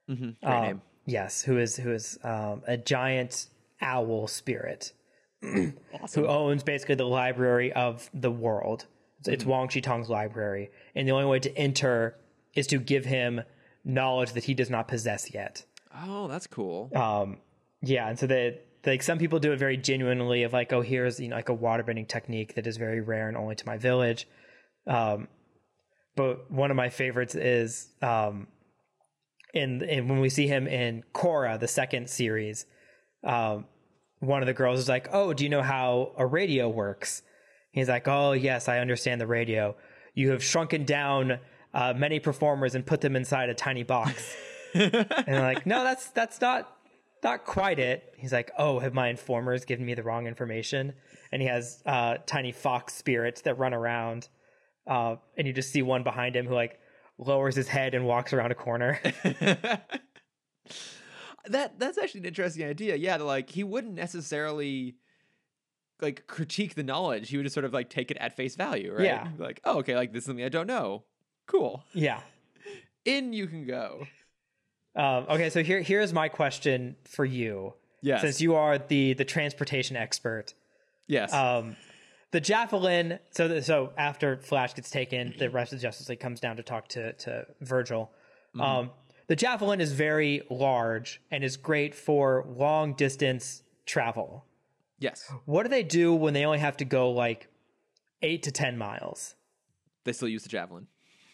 Mm-hmm. Great Um, name. Yes, who is who is um, a giant owl spirit Awesome. who owns basically the library of the world. It's, it's Wan Shi Tong's library, and the only way to enter is to give him knowledge that he does not possess yet. Oh, that's cool. Um, yeah, and so they like some people do it very genuinely of like, oh, here's you know like a waterbending technique that is very rare and only to my village. Um, but one of my favorites is um, in, in when we see him in Korra, the second series. Um, one of the girls is like, "Oh, do you know how a radio works?" He's like, "Oh, yes, I understand the radio. You have shrunken down uh, many performers and put them inside a tiny box." and they're like, "No, that's that's not not quite it." He's like, "Oh, have my informers given me the wrong information?" And he has uh, tiny fox spirits that run around, uh, and you just see one behind him who like lowers his head and walks around a corner. that that's actually an interesting idea. Yeah, like he wouldn't necessarily like critique the knowledge. He would just sort of like take it at face value, right? Yeah. Like, oh, okay, like this is something I don't know. Cool. yeah. In you can go. Um, okay, so here here's my question for you, Yes. since you are the the transportation expert. yes. Um, the javelin. So the, so after Flash gets taken, the rest of the Justice League comes down to talk to to Virgil. Um, the javelin is very large and is great for long distance travel. yes. What do they do when they only have to go like eight to ten miles? They still use the javelin.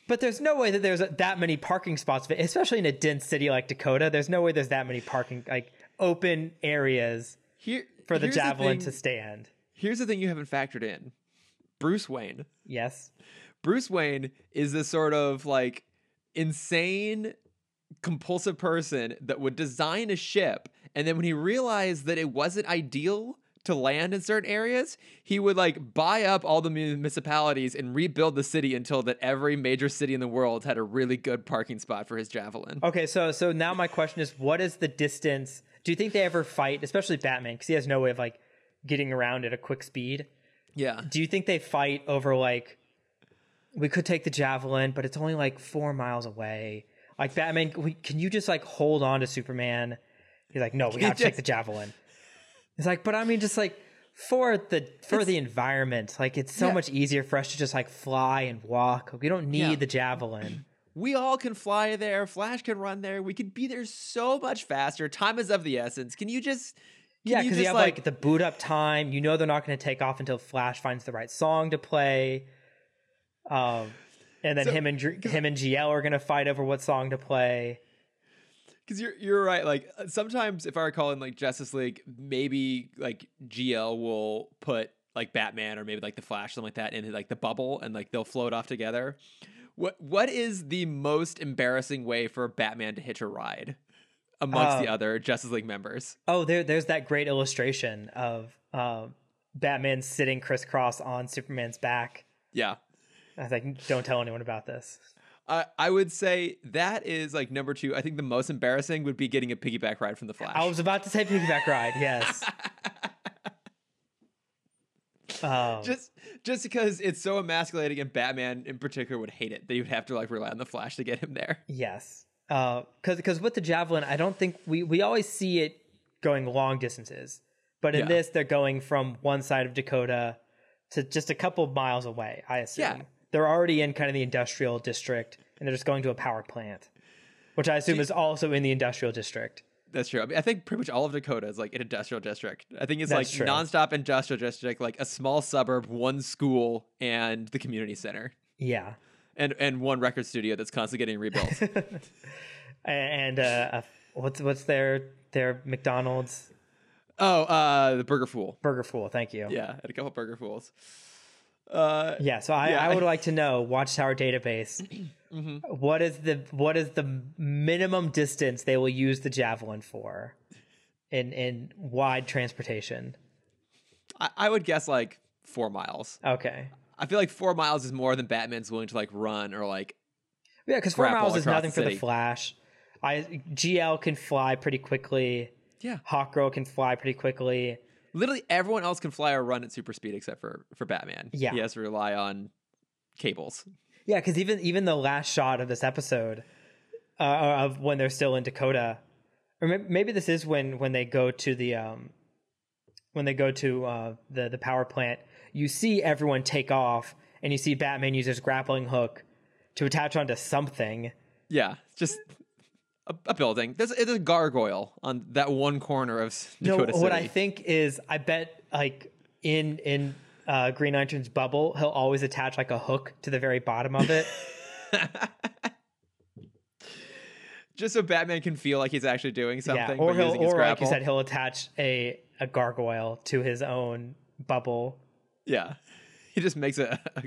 But there's no way that there's that many parking spots, especially in a dense city like Dakota. There's no way there's that many parking like open areas Here for the javelin thing- to stand. Here's the thing you haven't factored in. Bruce Wayne. Yes. Bruce Wayne is this sort of like insane compulsive person that would design a ship and then when he realized that it wasn't ideal to land in certain areas, he would like buy up all the municipalities and rebuild the city until that every major city in the world had a really good parking spot for his javelin. Okay, so so now my question is, what is the distance? Do you think they ever fight, especially Batman, because he has no way of like getting around at a quick speed? Yeah. Do you think they fight over like we could take the javelin, but it's only like four miles away? Like Batman, we, can you just like hold on to Superman? He's like, no, we have to take the javelin. He's like, but I mean, just like for the for the environment, like it's so Yeah. much easier for us to just like fly and walk. We don't need Yeah. the javelin. We all can fly there. Flash can run there. We could be there so much faster. Time is of the essence. Can you just? Can Yeah, because you, just, have like, the boot up time. You know they're not going to take off until Flash finds the right song to play. Um, and then So- him and him and GL are going to fight over what song to play. Because you're you're right. Like uh, sometimes, if I recall in like Justice League, maybe like GL will put like Batman or maybe like the Flash, something like that, in like the bubble, and like they'll float off together. What what is the most embarrassing way for Batman to hitch a ride amongst the Um, other Justice League members? Oh, there there's that great illustration of um, Batman sitting crisscross on Superman's back. Yeah. I was like, don't tell anyone about this. I I would say that is like number two. I think the most embarrassing would be getting a piggyback ride from the Flash. I was about to say piggyback ride. Yes. Um, just just because it's so emasculating and Batman in particular would hate it that you'd have to like rely on the Flash to get him there. Yes, because because with the javelin, I don't think we we always see it going long distances, but in Yeah. this they're going from one side of Dakota to just a couple of miles away. I assume Yeah. They're already in kind of the industrial district, and they're just going to a power plant, which I assume is also in the industrial district. That's true. I mean, I think pretty much all of Dakota is like an industrial district. I think it's like true. nonstop industrial district, like a small suburb, one school, and the community center, Yeah, and and one record studio that's constantly getting rebuilt. and uh, uh, what's what's their their McDonald's oh, uh, the Burger Fool. Burger Fool? Thank you. Yeah, had a couple Burger Fools. Uh, Yeah, so I, Yeah, I would like to know Watchtower database. Mm-hmm. what is the what is the minimum distance they will use the javelin for in in wide transportation? I, I would guess like four miles. Okay, I feel like four miles is more than Batman's willing to like run or like. yeah, because four miles is nothing the for the. Flash. I GL can fly pretty quickly. Yeah, Hawkgirl can fly pretty quickly. Literally everyone else can fly or run at super speed except for for Batman. Yeah. he has to rely on cables. Yeah, because even even the last shot of this episode uh, of when they're still in Dakota, or maybe this is when when they go to the um when they go to uh, the the power plant. You see everyone take off, and you see Batman use his grappling hook to attach onto something. Yeah, just a, a building. There's, there's a gargoyle on that one corner of s- No, Dakota what I think is, I bet like in in uh, Green Lantern's bubble, he'll always attach like a hook to the very bottom of it. Just so Batman can feel like he's actually doing something. yeah, or he'll or like you said, he'll attach a a gargoyle to his own bubble. Yeah, he just makes a, a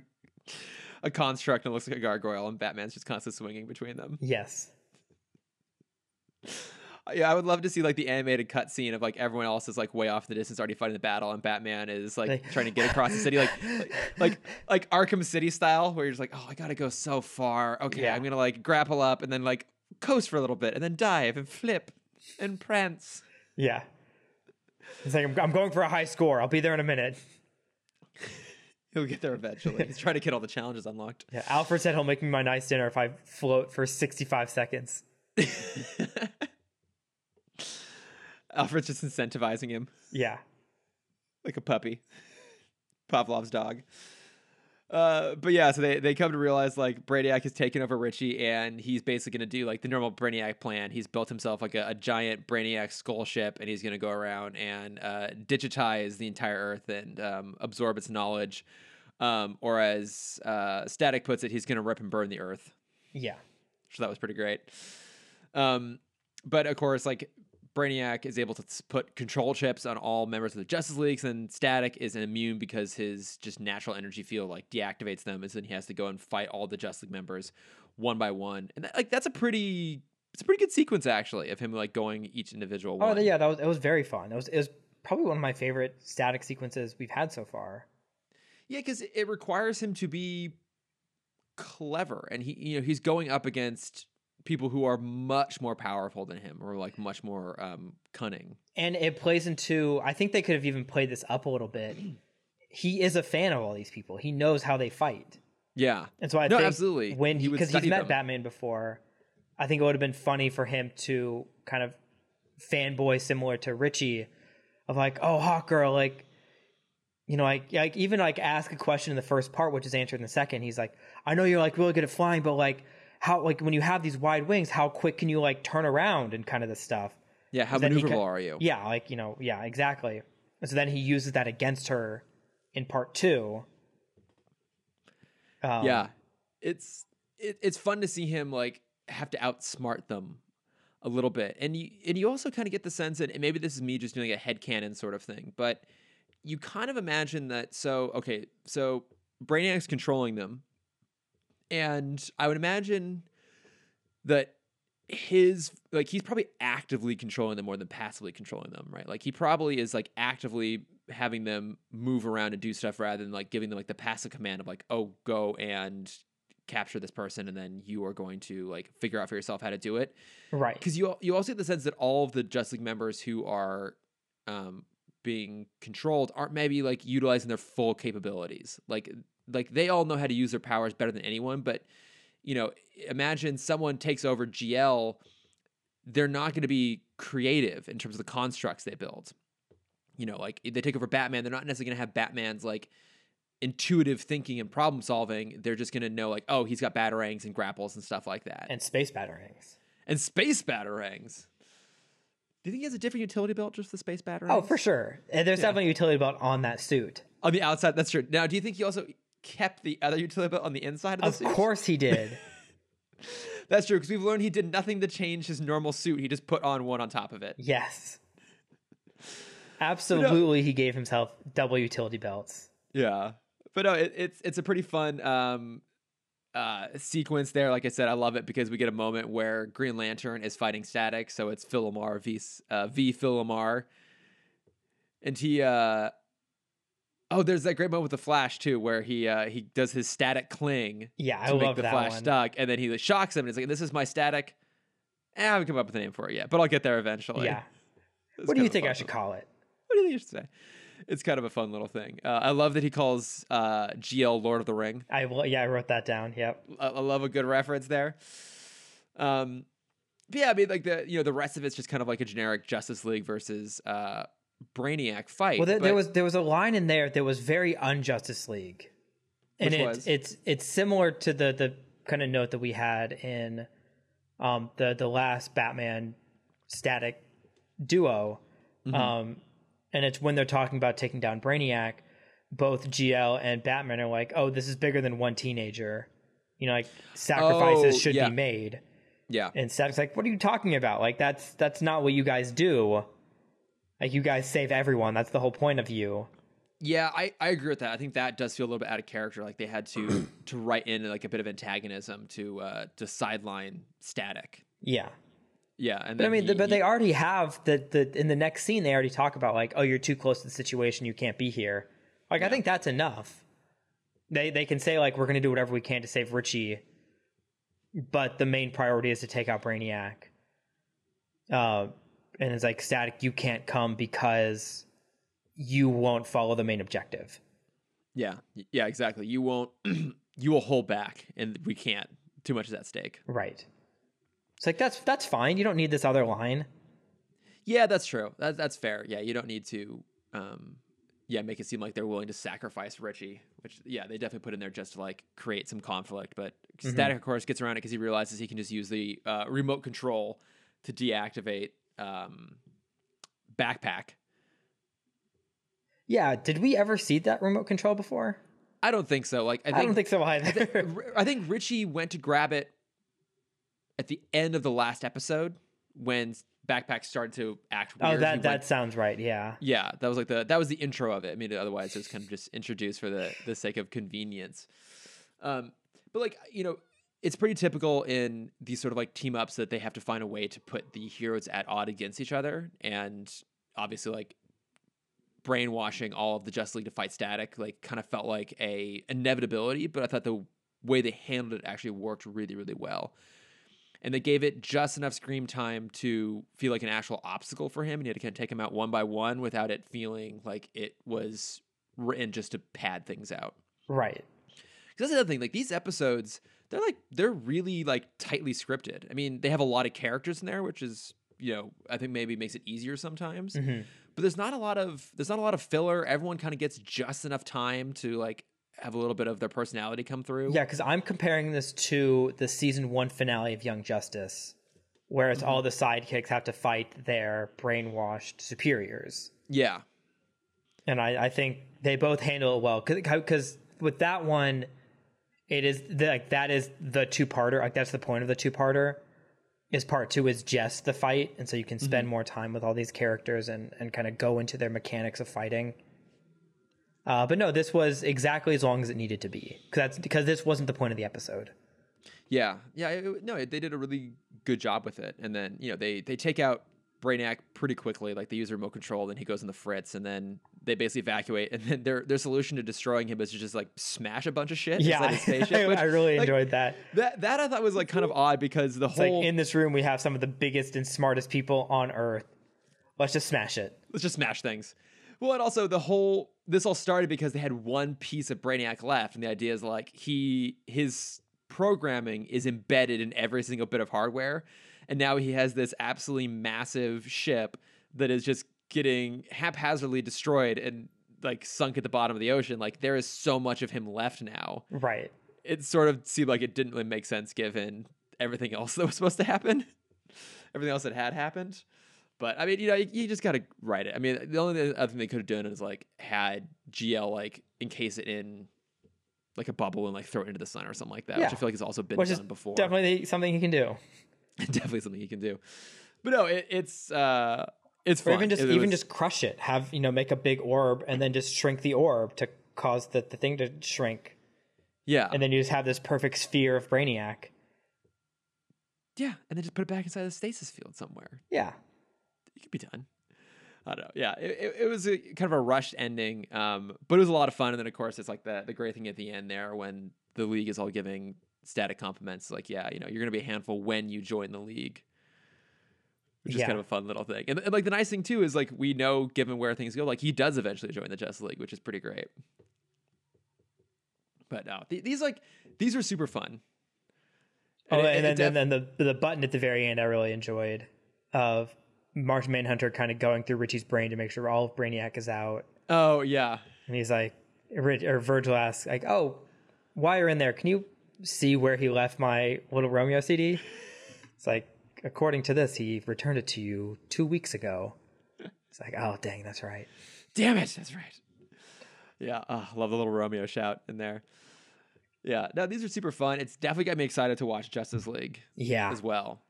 a construct and looks like a gargoyle, and Batman's just constantly swinging between them. Yes. Yeah, I would love to see like the animated cutscene of like everyone else is like way off in the distance already fighting the battle, and Batman is like Like- trying to get across the city, like, like like like Arkham City style, where you're just like, oh, I gotta go so far. Okay, Yeah. I'm gonna like grapple up and then like coast for a little bit, and then dive and flip and prance. Yeah. It's like I'm, I'm going for a high score. I'll be there in a minute. He'll get there eventually. He's trying to get all the challenges unlocked. Yeah, Alfred said he'll make me my nice dinner if I float for 65 seconds. Alfred's just incentivizing him Yeah. like a puppy. Pavlov's dog. Uh, but yeah, so they, they come to realize like Brainiac has taken over Richie and he's basically going to do like the normal Brainiac plan. He's built himself like a, a giant Brainiac skull ship and he's going to go around and uh, digitize the entire Earth and um, absorb its knowledge. Um, or as uh, Static puts it, he's going to rip and burn the Earth. Yeah. So that was pretty great. Um, but of course, like Brainiac is able to put control chips on all members of the Justice Leagues, and Static is immune because his just natural energy field like deactivates them, and so then he has to go and fight all the Justice League members one by one. And that, like that's a pretty, it's a pretty good sequence actually of him like going each individual. Oh, one. yeah, that was it was very fun. It was it was probably one of my favorite static sequences we've had so far. Yeah, because it requires him to be clever, and he, you know, he's going up against people who are much more powerful than him, or like much more um, cunning. And it plays into I think they could have even played this up a little bit. He is a fan of all these people. He knows how they fight. Yeah, And so I No, think absolutely. when He he because he's met them. Batman before, I think it would have been funny for him to kind of fanboy similar to Richie, of like, oh Hawk Girl, like, you know, like like even like ask a question in the first part, which is answered in the second. He's like, I know you're like really good at flying, but like how like when you have these wide wings, how quick can you like turn around and kind of this stuff. yeah. How maneuverable ca- are you? Yeah, like you know, yeah, exactly. And so then he uses that against her in part two. Um, yeah. It's it, it's fun to see him like have to outsmart them a little bit, and you and you also kind of get the sense that and maybe this is me just doing a headcanon sort of thing, but you kind of imagine that. So okay, so Brainiac's controlling them, and I would imagine that his like he's probably actively controlling them more than passively controlling them right like he probably is like actively having them move around and do stuff rather than like giving them like the passive command of like oh go and capture this person and then you are going to like figure out for yourself how to do it right. because you you also get the sense that all of the Justice League members who are um, being controlled aren't maybe like utilizing their full capabilities. Like like they all know how to use their powers better than anyone, but you know, imagine someone takes over GL, they're not going to be creative in terms of the constructs they build. You know, like if they take over Batman, they're not necessarily going to have Batman's like intuitive thinking and problem solving. They're just going to know like, oh, he's got batarangs and grapples and stuff like that And space batarangs. and space batarangs. Do you think he has a different utility belt just for the space batarangs? Oh, for sure. And there's definitely a utility belt on that suit. on the outside. That's true. Now, do you think he also kept the other utility belt on the inside of the Of suit? Of course he did. That's true because we've learned he did nothing to change his normal suit. He just put on one on top of it. yes. Absolutely, he gave himself double utility belts. Yeah, but no, it, it's it's a pretty fun um, uh, sequence there. Like I said, I love it because we get a moment where Green Lantern is fighting Static, so it's Phil LaMarr v uh, v Phil LaMarr, and he. Uh, oh, there's that great moment with the Flash too, where he uh, he does his static cling Yeah, I to make love the that Flash one. stuck, and then he like, shocks him, and he's like, "This is my static." Eh, I haven't come up with a name for it yet, but I'll get there eventually. Yeah. It's What do you kind of a think I should call it? What do you think I should say? It's kind of a fun little thing. Uh, I love that he calls uh, GL Lord of the Ring. I will. Yeah, I wrote that down. Yep. I, I love a good reference there. Um, but yeah, I mean, like the you know the rest of it's just kind of like a generic Justice League versus uh, Brainiac fight. Well, there, there was there was a line in there that was very unjustice league, and it, it's it's similar to the the kind of note that we had in um, the the last Batman static duo, um, and it's when they're talking about taking down Brainiac. Both GL and Batman are like, "Oh, this is bigger than one teenager." You know, like sacrifices Oh, should yeah. be made. Yeah. And Static's like, "What are you talking about? Like that's that's not what you guys do. Like you guys save everyone. That's the whole point of you." Yeah, I, I agree with that. I think that does feel a little bit out of character. Like they had to to write in like a bit of antagonism to uh to sideline static. Yeah. Yeah, and But I mean, he- the, but he- they already have the the in the next scene. They already talk about like, oh, you're too close to the situation. You can't be here. Like, I think that's enough. They they can say like, we're going to do whatever we can to save Richie, but the main priority is to take out Brainiac. Uh, and it's like static. You can't come because you won't follow the main objective. yeah, yeah, exactly. You won't you will hold back, and we can't. Too much is at stake. Right. It's like that's that's fine. You don't need this other line. Yeah, that's true. That, that's fair. Yeah, you don't need to, um, yeah, make it seem like they're willing to sacrifice Richie, which yeah, they definitely put in there just to like create some conflict. But Static, of course, gets around it because he realizes he can just use the uh, remote control to deactivate um, backpack. Yeah. Did we ever see that remote control before? I don't think so. Like I, I, think, don't think so either. R- I think Richie went to grab it at the end of the last episode when backpack started to act weird. oh, He that went- that sounds right. Yeah. Yeah, that was like the that was the intro of it. I mean, otherwise it was kind of just introduced for the the sake of convenience. Um, but like you know, it's pretty typical in these sort of like team ups that they have to find a way to put the heroes at odd against each other, and obviously like brainwashing all of the Justice League to fight Static like kind of felt like a inevitability. But I thought the way they handled it actually worked really really well and they gave it just enough screen time to feel like an actual obstacle for him, and you had to kind of take him out one by one without it feeling like it was written just to pad things out. Right. Because that's the other thing, like these episodes, they're like they're really like tightly scripted. I mean, they have a lot of characters in there, which is you know I think maybe makes it easier sometimes. Mhm. But there's not a lot of there's not a lot of filler. Everyone kind of gets just enough time to like have a little bit of their personality come through. Yeah, because I'm comparing this to the season one finale of Young Justice, whereas all the sidekicks have to fight their brainwashed superiors, yeah, and I, I think they both handle it well. Because with that one, it is the, like that is the two parter. Like that's the point of the two parter. Is part two is just the fight, and so you can spend more time with all these characters and and kind of go into their mechanics of fighting. Uh, but no, this was exactly as long as it needed to be because that's because this wasn't the point of the episode. Yeah, yeah. It, no, it- they did a really good job with it. And then you know they they take out Brainiac pretty quickly. Like they use remote control, then he goes in the fritz, and then they basically evacuate. And then their their solution to destroying him is to just like smash a bunch of shit. Yeah, his spaceship, I, which, I really like, enjoyed that. that. That I thought was like kind of odd because the It's whole like in this room we have some of the biggest and smartest people on Earth. Let's just smash it. let's just smash things. Well, and also the whole this all started because they had one piece of Brainiac left, and the idea is like he his programming is embedded in every single bit of hardware, and now he has this absolutely massive ship that is just getting haphazardly destroyed and like sunk at the bottom of the ocean. Like there is so much of him left now. Right. It sort of seemed like it didn't really make sense given everything else that was supposed to happen, everything else that had happened. But I mean, you know, you, you just gotta write it. I mean, the only other thing they could have done is like had GL like encase it in like a bubble and like throw it into the sun or something like that, yeah. which I feel like has also been Which done before. definitely something he can do. definitely something he can do. But no, it, it's uh, it's Or fun. even just It even was- just crush it. Have you know make a big orb and then just shrink the orb to cause the, the thing to shrink. yeah, And then you just have this perfect sphere of Brainiac. yeah, and then just put it back inside the stasis field somewhere. Yeah. it could be done. I don't know. Yeah, it, it, was a kind of a rushed ending, um, but it was a lot of fun. And then of course it's like the the great thing at the end there when the league is all giving static compliments. Like, yeah, you know, you're gonna be a handful when you join the league, which is kind of a fun little thing. And, and like the nice thing too is like we know, given where things go, like he does eventually join the Justice League, which is pretty great. But no, th- these like these are super fun. Oh, it- and, it then, def- and then the the button at the very end I really enjoyed of Martian Manhunter kind of going through Richie's brain to make sure all of Brainiac is out. oh yeah, And he's like, or Virgil asks, like, oh, while you're in there, can you see where he left my Little Romeo CD? It's like, according to this, he returned it to you two weeks ago. It's like, oh, dang, that's right. Damn it, that's right. Yeah, oh, love the little Romeo shout in there. Yeah, no, these are super fun. It's definitely got me excited to watch Justice League Yeah. as well.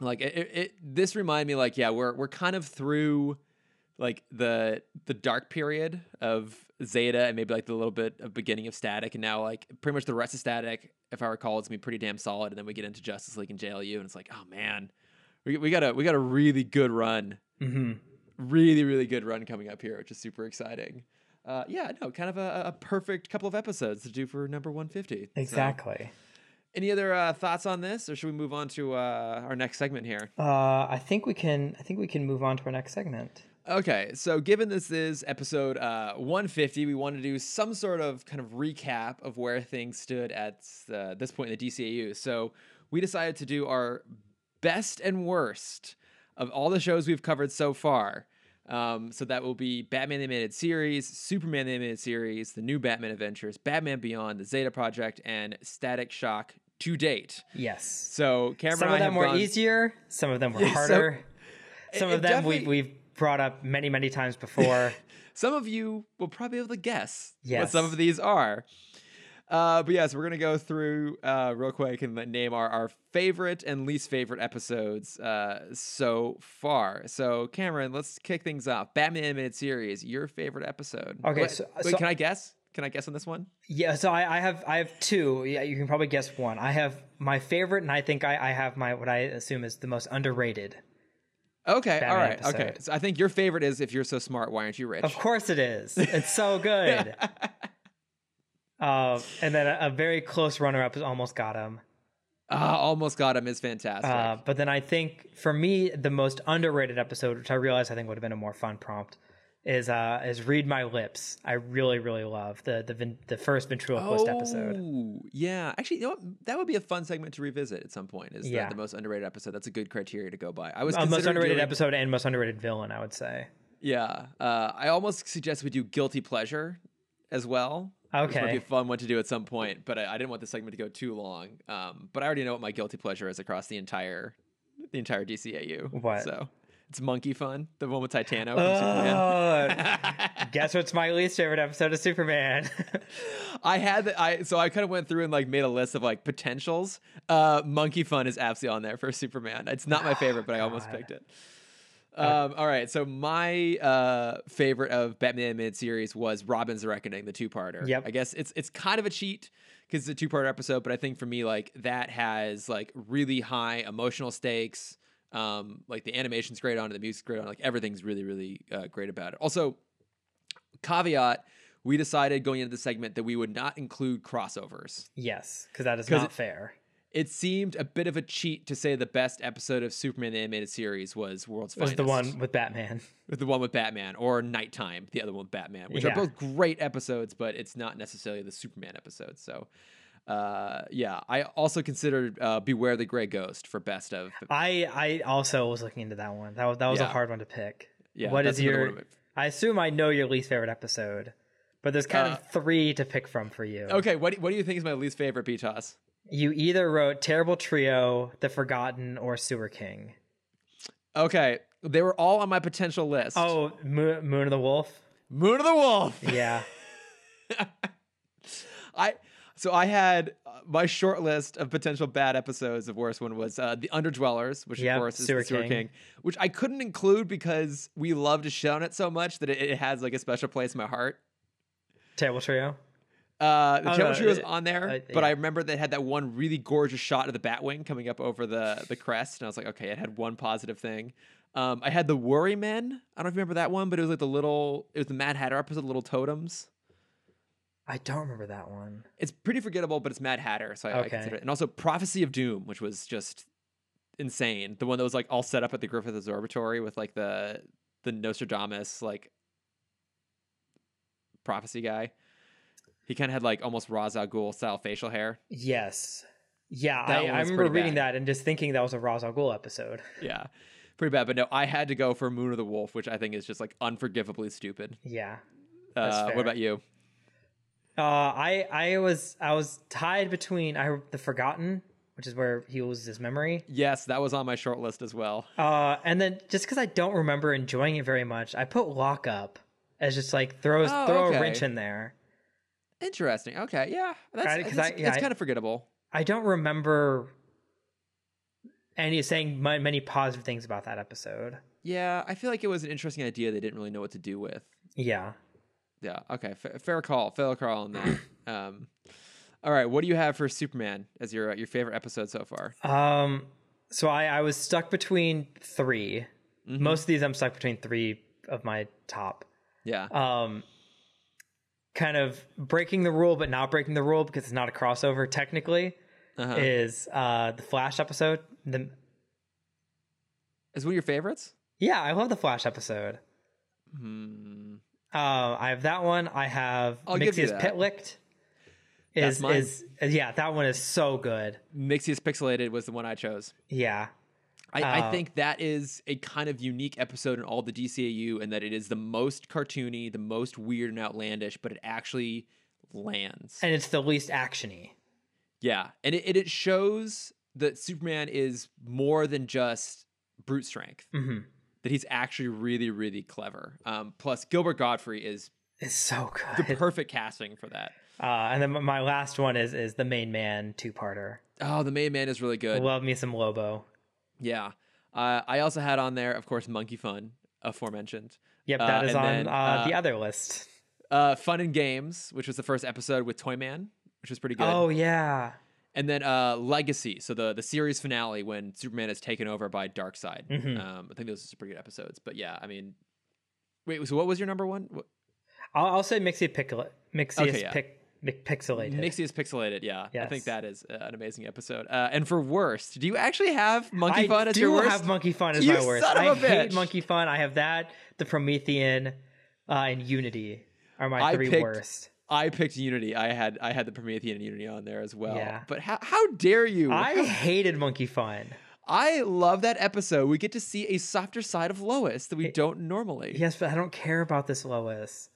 Like it, it, it this reminded me like yeah, we're we're kind of through like the the dark period of Zeta and maybe like the little bit of beginning of Static and now like pretty much the rest of Static, if I recall, it's gonna be pretty damn solid. And then we get into Justice League and JLU and it's like, oh man, we we got a we got a really good run hmm really really good run coming up here which is super exciting uh yeah no kind of a, a perfect couple of episodes to do for number 150 So, Exactly. any other uh, thoughts on this or should we move on to uh our next segment here Uh, I think we can. I think we can move on to our next segment. Okay so given this is episode uh 150 we want to do some sort of kind of recap of where things stood at uh, this point in the dcau so we decided to do our best and worst of all the shows we've covered so far. Um, so that will be Batman the Animated Series, Superman the Animated Series, the new Batman Adventures, Batman Beyond, the Zeta Project, and Static Shock to date. Yes. So Cameron Some of them were gone- easier. Some of them were Yeah, so- harder. some it of them we, we've brought up many, many times before. Some of you will probably be able to guess what some of these are. Uh, but yes, we're gonna go through uh, real quick and name our, our favorite and least favorite episodes uh, so far. So Cameron, let's kick things off. Batman animated series, your favorite episode? Okay, Wait, so- wait, so- can I guess? Can I guess on this one? yeah. So I, I have I have two. Yeah, you can probably guess one. I have my favorite, and I think I, I have my what I assume is the most underrated. Okay, all Batman right, okay. So I think your favorite is if you're so smart, why aren't you rich? Of course it is. It's so good. uh, and then a, a very close runner-up is almost got him. Ah, almost got him is fantastic. Uh, but then I think for me the most underrated episode, which I realize I think would have been a more fun prompt, is uh is read my lips. I really really love the the the first ventriloquist episode. Oh, yeah. Actually, you know what? That would be a fun segment to revisit at some point. Is Yeah. the, the most underrated episode? That's a good criteria to go by. I was Uh, most underrated doing- episode and most underrated villain, I would say. Yeah. Uh, I almost suggest we do guilty pleasure as well. Which would be a fun one to do at some point, but I, I didn't want the segment to go too long. Um, but I already know what my guilty pleasure is across the entire the entire DCAU. What? So it's Monkey Fun, the one with Titano. Oh, guess what's my least favorite episode of Superman? I had the, I so I kind of went through and like made a list of like potentials. Uh, Monkey Fun is absolutely on there for Superman. It's not my favorite, but I almost picked it. Um, all right, so my uh, favorite of Batman animated series was Robin's Reckoning, the two-parter. Yep. I guess it's it's kind of a cheat because it's a two-part episode, but I think for me like that has like really high emotional stakes. Um, like the animation's great on it, the music's great on it, like everything's really really uh, great about it. Also, caveat we decided going into the segment that we would not include crossovers. yes, because that is not it- fair. It seemed a bit of a cheat to say the best episode of Superman the animated series was World's was Finest. the one with Batman. with the one with Batman or Nighttime, the other one with Batman, which are both great episodes, but it's not necessarily the Superman episode. So, uh, yeah, I also considered uh, Beware the Gray Ghost for best of. I I also was looking into that one. That was that was a hard one to pick. Yeah, what is your? one of my- I assume I know your least favorite episode, but there's kind Uh, of three to pick from for you. Okay, what do, what do you think is my least favorite P-Toss? You either wrote Terrible Trio, The Forgotten, or Sewer King. Okay, they were all on my potential list. Oh, Mo- Moon of the Wolf. Moon of the Wolf. Yeah. I so I had uh, my short list of potential bad episodes. Of worst one was uh, the Underdwellers, which Yep, of course is Sewer the Sewer King. King. which I couldn't include because we love to shit on it so much that it, it has like a special place in my heart. Terrible Trio. Uh, the Oh, Terrible no, Trio was on there, uh, but yeah. I remember they had that one really gorgeous shot of the Batwing coming up over the the crest, and I was like, okay, it had one positive thing. Um, I had the Worry Men. I don't know if you remember that one, but it was like the little, it was the Mad Hatter episode, Little Totems. I don't remember that one. it's pretty forgettable, but it's Mad Hatter, so I, I Okay. consider it. And also Prophecy of Doom, which was just insane. The one that was like all set up at the Griffith Observatory with like the the Nostradamus like prophecy guy. He kind of had like almost Ra's al Ghul style facial hair. Yes. Yeah, I, I remember reading bad. that and just thinking that was a Ra's al Ghul episode. Yeah, pretty bad. But no, I had to go for Moon of the Wolf, which I think is just like unforgivably stupid. Yeah. Uh, what about you? Uh, I I was I was tied between I the Forgotten which is where he loses his memory. Yes, that was on my short list as well. Uh, and then just because I don't remember enjoying it very much, I put Lock Up as just like throws Oh, throw okay. a wrench in there. Interesting. Okay, yeah, that's Right, it's, 'cause I- yeah, it's I- kind of forgettable. I don't remember any saying ma- many positive things about that episode. Yeah, I feel like it was an interesting idea they didn't really know what to do with. Yeah. Yeah. Okay. Fa- fair call. Fair call on that. um, all right. What do you have for Superman as your uh, your favorite episode so far? Um. So I I was stuck between 3 Mm-hmm. Most of these I'm stuck between three of my top. Yeah. um kind of breaking the rule but not breaking the rule because it's not a crossover technically Uh-huh. is uh the flash episode the Is one of your favorites? yeah i love the flash episode Hmm. Uh i have that one i have I'll mixius that. pit licked is mine. is yeah that one is so good Mixius Pixelated was the one I chose. yeah I, I Uh, think that is a kind of unique episode in all the DCAU, and that it is the most cartoony, the most weird and outlandish, but it actually lands. and it's the least actiony Yeah, and it, it shows that Superman is more than just brute strength. hmm That he's actually really, really clever. Um, plus, Gilbert Gottfried is it's so good. the perfect casting for that. uh and then my last one is is the main man two-parter Oh, the main man is really good. love me some lobo Yeah. Uh, I also had on there, of course, Monkey Fun, aforementioned. yep Uh, that is on then, uh, uh, the other list Uh, Fun and Games, which was the first episode with Toyman, which was pretty good. oh yeah And then uh, Legacy, so the the series finale when Superman is taken over by Darkseid. Mhm. Um, I think those are some pretty good episodes. But yeah, I mean, wait, so what was your number one? What- I'll, I'll say Mixie Pickle Mixius Okay, yeah. pic, Pixelated. Mixie is pixelated. Yeah, I think that is uh, an amazing episode. Uh, and for worst, do you actually have Monkey I Fun as your worst? have Monkey Fun as You my worst. son of I a hate. Monkey Fun. I have that, the Promethean, uh, and Unity are my I three picked- worst. I picked Unity. I had I had the Promethean and Unity on there as well. Yeah. But how how dare you? I hated Monkey Fun. I love that episode. We get to see a softer side of Lois that we don't normally. Yes, but I don't care about this Lois.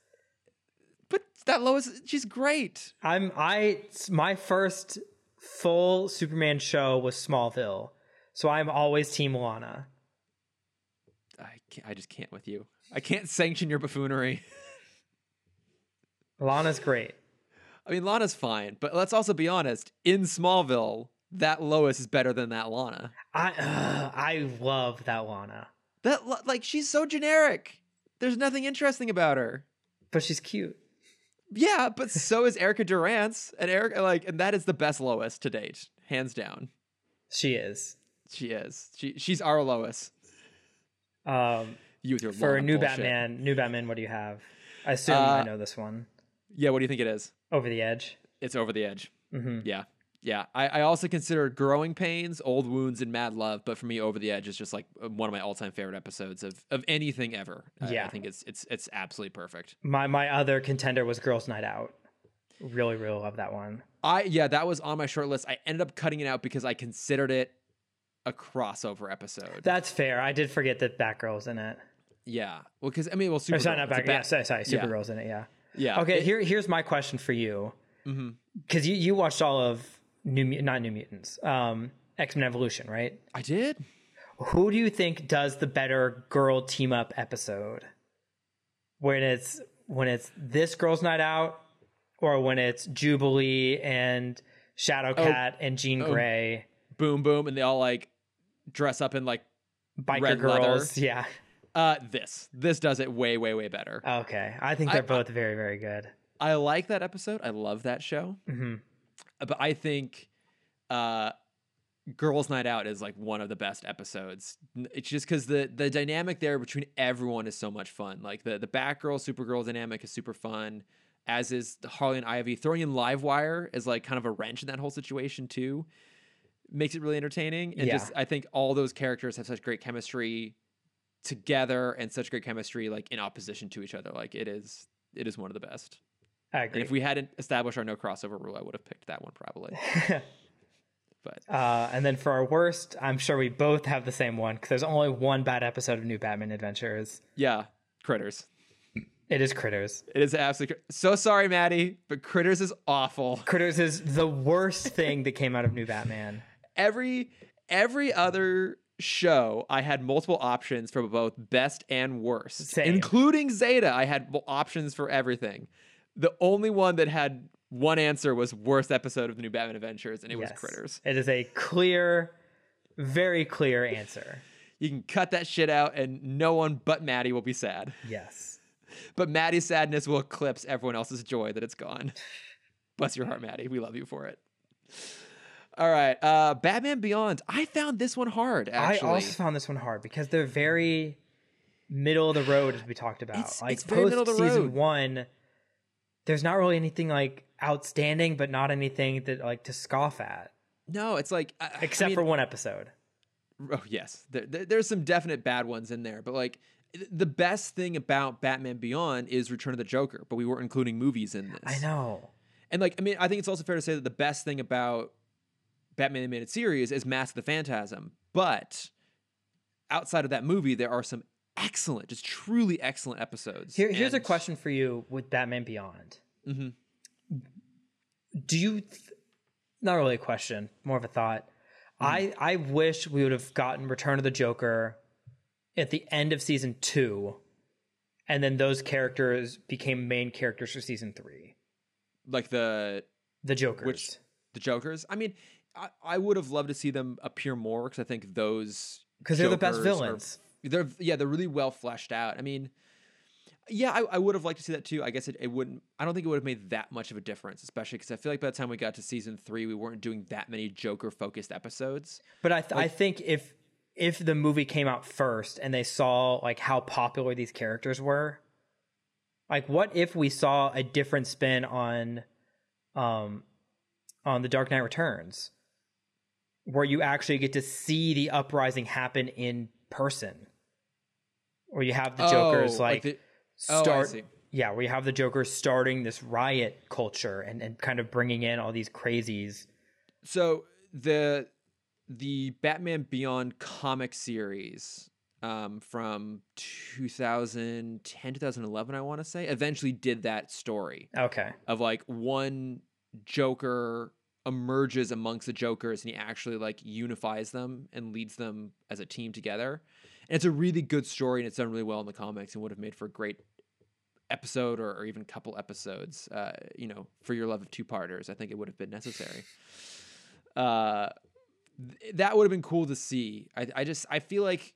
But that Lois, she's great. I'm I my first full Superman show was Smallville, so I'm always Team Lana. I can't, I just can't with you. I can't sanction your buffoonery. Lana's great. I mean, Lana's fine, but let's also be honest. In Smallville, that Lois is better than that Lana. I uh, I love that Lana, That like she's so generic. There's nothing interesting about her. but she's cute. Yeah, but so is Erica Durance, and Erica like, and that is the best Lois to date, hands down. She is. She is. She she's our Lois. Um, You with your for Lana new bullshit. Batman, new Batman, what do you have? I assume Uh, I know this one. Yeah, what do you think it is? Over the edge. It's over the edge. hmm Yeah. Yeah. I, I also consider Growing Pains, Old Wounds, and Mad Love, but for me, Over the Edge is just like uh, one of my all time favorite episodes of, of anything ever. I- I think it's it's it's absolutely perfect. My my other contender was Girls Night Out. Really, really love that one. I yeah, that was on my short list. I ended up cutting it out because I considered it a crossover episode. That's fair. I did forget that Batgirl's in it. yeah. Well, because I mean, well, Supergirl. Or sorry, not a Batgirl. Yeah, Bat- sorry, sorry. yeah. Supergirl's in it. Yeah. Yeah. Okay. It- here here's my question for you. Because you you watched all of New not New Mutants, um, X Men Evolution, right? I did. Who do you think does the better girl team up episode? When it's when it's this girls' night out, or when it's Jubilee and Shadowcat and Jean Oh. Grey, Boom, boom, and they all like dress up in like biker red girls? leather. Yeah. Uh this. This does it way, way, way better. Okay. I think they're both very very good. I like that episode. I love that show. hmm but I think uh Girls Night Out is like one of the best episodes. It's just because the the dynamic there between everyone is so much fun. Like the the Batgirl Supergirl dynamic is super fun, as is the Harley and Ivy. Throwing in Livewire is like kind of a wrench in that whole situation too. Makes it really entertaining. And Yeah. just I think all those characters have such great chemistry together and such great chemistry like in opposition to each other. Like it is it is one of the best. I And if we hadn't established our no crossover rule, I would have picked that one probably. But uh, and then for our worst, I'm sure we both have the same one because there's only one bad episode of New Batman Adventures. yeah, Critters. It is Critters. It is absolutely so sorry, Maddie, but Critters is awful. Critters is the worst thing that came out of New Batman. every every other show I had multiple options for both best and worst, Same. including Zeta. I had options for everything. The only one that had one answer was worst episode of the new Batman Adventures, and it was Critters. It is a clear, very clear answer. You can cut that shit out, and no one but Maddie will be sad. Yes. But Maddie's sadness will eclipse everyone else's joy that it's gone. Bless your heart, Maddie. We love you for it. All right, uh, Batman Beyond. I found this one hard. Actually, I also found this one hard because they're very middle of the road, as we talked about. It's- like it's very middle of the season road. one, there's not really anything like outstanding, but not anything that like to scoff at, no, it's like I- I except mean- for one episode. Oh yes, there, there- there's some definite bad ones in there, but like the best thing about Batman Beyond is Return of the Joker, but we weren't including movies in this. I know. And like, I mean, I think it's also fair to say that the best thing about Batman animated series is Mask of the Phantasm, but outside of that movie, there are some excellent, just truly excellent episodes. Here, here's a question for you with Batman Beyond. Mhm. Do you? Th- not really a question, more of a thought. I I wish we would have gotten Return of the Joker at the end of season two, and then those characters became main characters for season three. like the The Jokers. which the Jokers. I mean, I, I would have loved to see them appear more because I think those because they're the best Jokers are- villains. they're yeah they're really well fleshed out. I mean, yeah, I, I would have liked to see that too. I guess it, it wouldn't. I don't think it would have made that much of a difference, especially because I feel like by the time we got to season three, we weren't doing that many Joker focused episodes. But I th- I think if if the movie came out first and they saw like how popular these characters were, like what if we saw a different spin on um on the Dark Knight Returns where you actually get to see the uprising happen in person. Where you have the Jokers Oh, like, the- oh, start yeah, where you have the Jokers starting this riot culture and, and kind of bringing in all these crazies. So the the Batman Beyond comic series um, from 2010 2011 I want to say eventually did that story Okay. of like one Joker emerges amongst the Jokers and he actually like unifies them and leads them as a team together. And it's a really good story and it's done really well in the comics and would have made for a great episode or, or even couple episodes. Uh, you know, for your love of two parters, I think it would have been necessary. Uh, th- that would have been cool to see. I, I just I feel like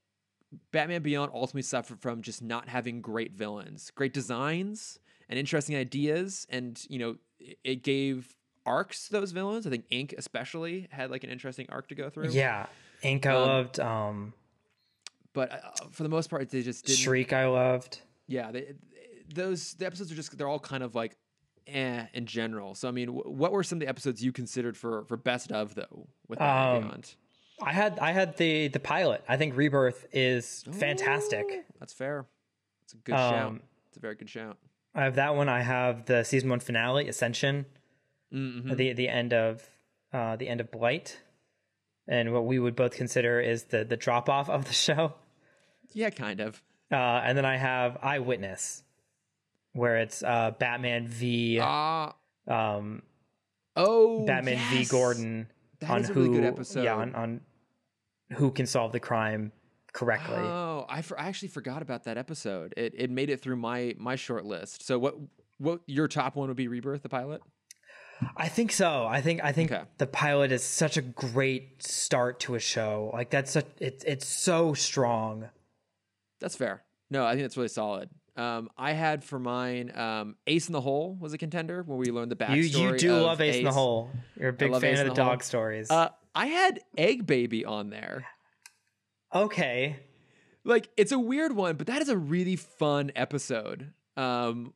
Batman Beyond ultimately suffered from just not having great villains, great designs, and interesting ideas. And you know, it, it gave arcs those villains. I think Ink especially had like an interesting arc to go through. Yeah. Ink I Um, loved. Um But uh, for the most part, they just didn't. Shriek I loved. Yeah, they, those the episodes are just they're all kind of like eh in general. So I mean, wh- what were some of the episodes you considered for for best of though with Um, Beyond? I had I had the the pilot. I think Rebirth is fantastic. That's fair. It's a good shout. Um, It's a very good shout. I have that one. I have the season one finale, Ascension, Mm-hmm. the the end of uh, the end of Blight, and what we would both consider is the the drop off of the show. Yeah, kind of. Uh, and then I have Eyewitness, where it's uh, Batman v Ah, um, oh, Batman v. Gordon That on is a who really good episode. yeah on, on who can solve the crime correctly. Oh, I, for, I actually forgot about that episode. It it made it through my my short list. So what what your top one would be Rebirth, the pilot? I think so. I think I think Okay. the pilot is such a great start to a show. Like that's such it's it's so strong. That's fair. No, I think that's really solid. Um, I had for mine um, Ace in the Hole was a contender when we learned the backstory. you you do love Ace, in the Hole. You're a big fan Ace of the, the dog stories. Uh, I had Egg Baby on there. okay. like it's a weird one, but that is a really fun episode. Um,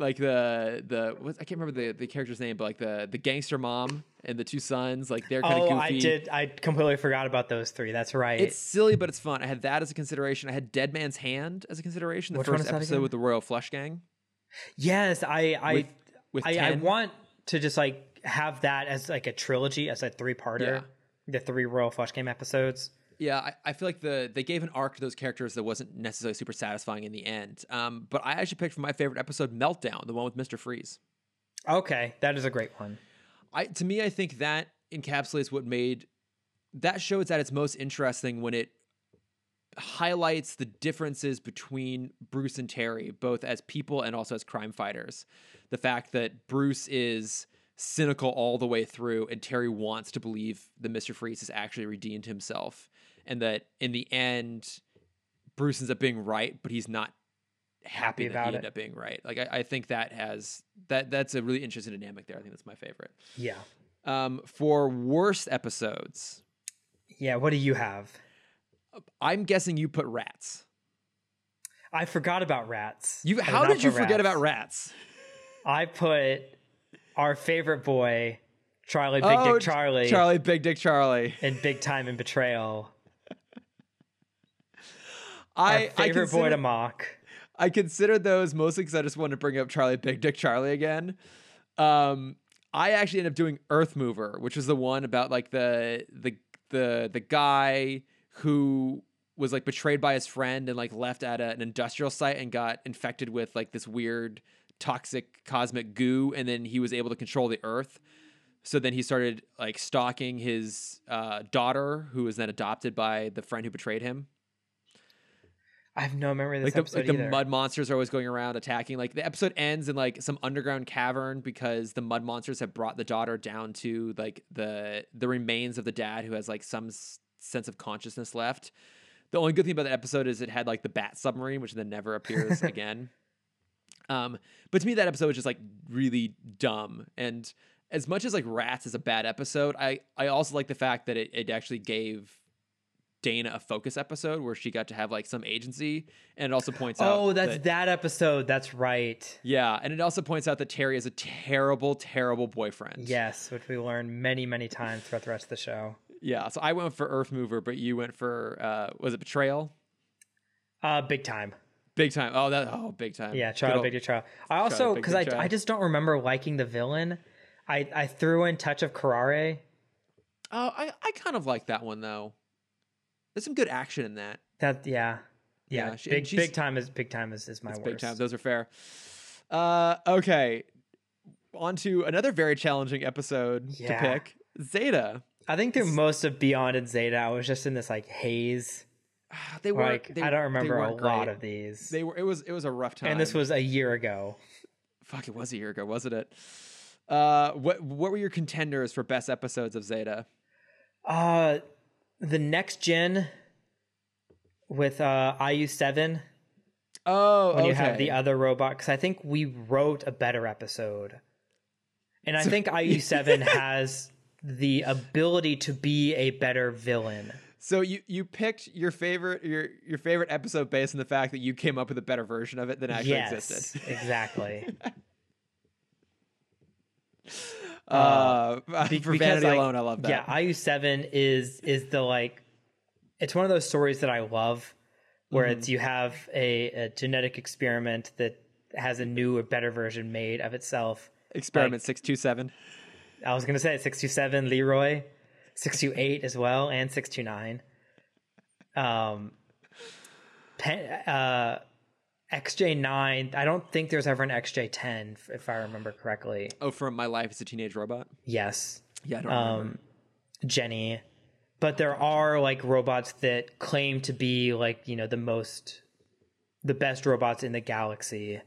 like the the what, I can't remember the the character's name, but like the the gangster mom and the two sons, like they're kind of Oh, goofy. I did. I completely forgot about those three. That's right. It's silly, but it's fun. I had that as a consideration. I had Dead Man's Hand as a consideration. The Which first episode with the Royal Flush Gang. yes, I I With- With I, I want to just like have that as like a trilogy, as a three parter. Yeah. The three Royal Flush Gang episodes. Yeah, I, I feel like the they gave an arc to those characters that wasn't necessarily super satisfying in the end. Um, but I actually picked for my favorite episode Meltdown, the one with Mister Freeze. Okay, that is a great one. I to me, I think that encapsulates what made that show is at its most interesting when it highlights the differences between Bruce and Terry, both as people and also as crime fighters. The fact that Bruce is cynical all the way through, and Terry wants to believe that Mr. Freeze has actually redeemed himself, and that in the end, Bruce ends up being right, but he's not happy, Happy that about he it. ended up being right. Like I, I think that has that that's a really interesting dynamic there. I think that's my favorite. Yeah. Um, for worst episodes, Yeah. What do you have? I'm guessing you put rats. I forgot about rats. You how not did you forget rats. about rats? I put our favorite boy, Charlie Big Oh, Dick Charlie, Charlie, Big Dick Charlie. in Big Time and Betrayal. I Our favorite I boy to mock. I consider those mostly because I just wanted to bring up Charlie, Big Dick Charlie again. Um, I actually ended up doing Earth Mover, which was the one about like the the the the guy who was like betrayed by his friend and like left at a, an industrial site and got infected with like this weird toxic cosmic goo and then he was able to control the earth so then he started like stalking his uh, daughter who was then adopted by the friend who betrayed him I have no memory of this like the, episode like the mud monsters are always going around attacking like the episode ends in like some underground cavern because the mud monsters have brought the daughter down to like the the remains of the dad who has like some s- sense of consciousness left. The only good thing about that episode is it had like the bat submarine which then never appears again. Um but to me that episode was just like really dumb. And as much as like rats is a bad episode i i also like the fact that it, it actually gave Dana a focus episode where she got to have like some agency, and it also points out. oh, that's that- that episode. That's right. yeah, and it also points out that Terry is a terrible, terrible boyfriend. Yes, which we learned many, many times throughout the rest of the show. yeah. So I went for Earth Mover, but you went for uh, was it Betrayal? Uh, big time. Big time. Oh, that oh, big time. Yeah, Good old- Big Charlie. I also because I. I just don't remember liking the villain. I I threw in Touch of Curare. Oh, I I kind of like that one though. There's some good action in that. That yeah. Yeah, Yeah, she- big big time is big time is, is my worst. big time. Those are fair. Uh, okay. On to another very challenging episode Yeah. to pick. Zeta. I think through most of Beyond and Zeta, I was just in this like haze. They were Like they, I don't remember a weren't lot of these. They were. It was. It was a rough time. and this was a year ago. fuck. It was a year ago, wasn't it? Uh, what what were your contenders for best episodes of Zeta? Uh, the next gen with uh IU seven Oh, when okay. you have the other robot because I think we wrote a better episode, and I think IU seven has the ability to be a better villain. so you you picked your favorite your your favorite episode based on the fact that you came up with a better version of it than actually yes, existed. exactly. Uh, Be- for vanity like, alone, I love that. Yeah, IU seven is is the like, it's one of those stories that I love, where Mm-hmm. it's you have a, a genetic experiment that has a new or better version made of itself. Experiment six two seven. I was gonna say six two seven Leroy, six two eight as well, and six two nine. Um, Pen, uh, XJ9. I don't think there's ever an XJ10, if- if I remember correctly. Oh, from My Life as a Teenage Robot. Yes, Yeah, I don't remember. um, Jenny. But there are like robots that claim to be like you know the most, the best robots in the galaxy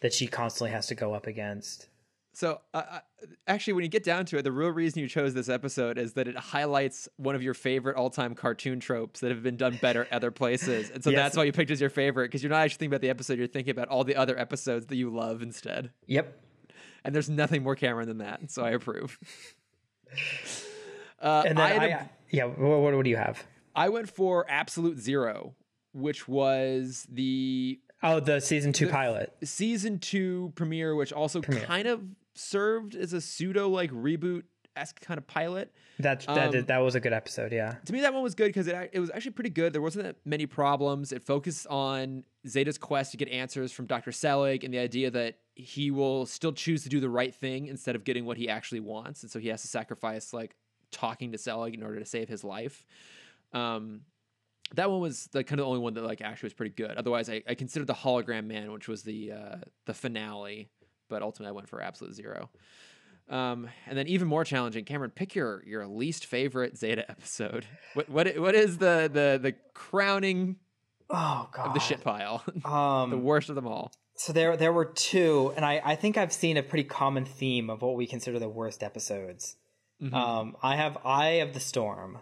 that she constantly has to go up against. So, uh, actually, when you get down to it, the real reason you chose this episode is that it highlights one of your favorite all-time cartoon tropes that have been done better other places, and so Yes. that's why you picked as your favorite because you're not actually thinking about the episode; you're thinking about all the other episodes that you love instead. Yep. And there's nothing more Cameron than that, so I approve. Uh, And then had I, a- yeah. What, what, what do you have? I went for Absolute Zero, which was the Oh, the season two pilot. season two premiere, which also kind of served as a pseudo like reboot esque kind of pilot. That that Um, did- that was a good episode. Yeah. To me, that one was good because it it was actually pretty good. There wasn't that many problems. It focused on Zeta's quest to get answers from Dr. Selig and the idea that he will still choose to do the right thing instead of getting what he actually wants, and so he has to sacrifice like talking to Selig in order to save his life. Um, that one was the kind of the only one that like actually was pretty good. Otherwise, I, I considered the Hologram Man, which was the uh, the finale, but ultimately I went for Absolute Zero. Um, and then even more challenging, Cameron, pick your your least favorite Zeta episode. What what what is the the the crowning Oh god. of the shit pile? Um the worst of them all. So there there were two, and I, I think I've seen a pretty common theme of what we consider the worst episodes. Mm-hmm. Um, I have Eye of the Storm.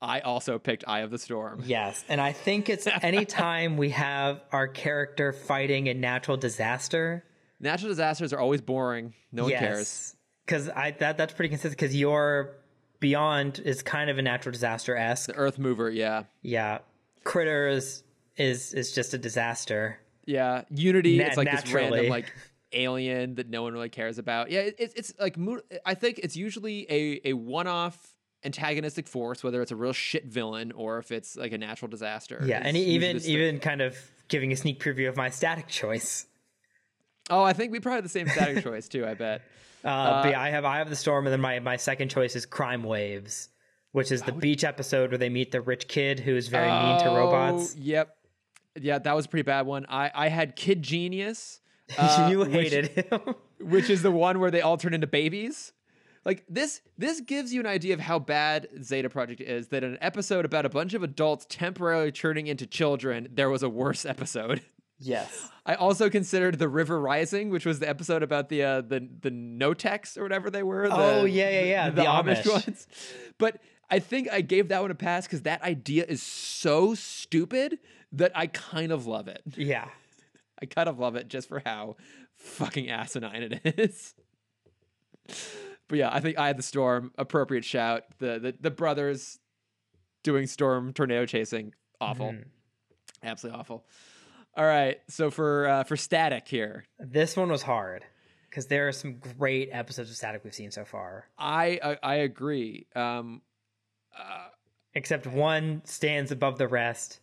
I also picked Eye of the Storm. Yes, and I think it's anytime we have our character fighting a natural disaster. Natural disasters are always boring. No one cares. Yes, because I that that's pretty consistent. Because your Beyond is kind of a natural disaster esque. The Earth Mover, yeah. Yeah, Critters is is just a disaster. Yeah, Unity. Na- it's like this naturally. random like alien that no one really cares about. Yeah, it, it's it's like I think it's usually a a one off antagonistic force, whether it's a real shit villain or if it's like a natural disaster. Yeah, and even even kind of giving a sneak preview of my static choice. Oh, I think we probably have the same static choice too. I bet. Uh, yeah, I have I have the storm, and then my my second choice is Crime Waves, which is the beach episode where they meet the rich kid who is very mean to robots. Oh, Yep. Yeah, that was a pretty bad one. I I had Kid Genius. uh, you which- hated him. which is the one where they all turn into babies. Like this this gives you an idea of how bad Zeta Project is that in an episode about a bunch of adults temporarily turning into children, there was a worse episode. Yes. I also considered The River Rising, which was the episode about the uh, the the Notex or whatever they were. the- Oh, yeah, yeah, yeah, The, the Amish, Amish. ones. But I think I gave that one a pass because that idea is so stupid that I kind of love it. Yeah. I kind of love it just for how fucking asinine it is. But yeah, I think I had the storm appropriate shout. The the, the brothers doing storm tornado chasing awful, Mhm. absolutely awful. All right, so for uh, for static here, This one was hard because there are some great episodes of Static we've seen so far. I I, I agree. Um, uh, Except one stands above the rest,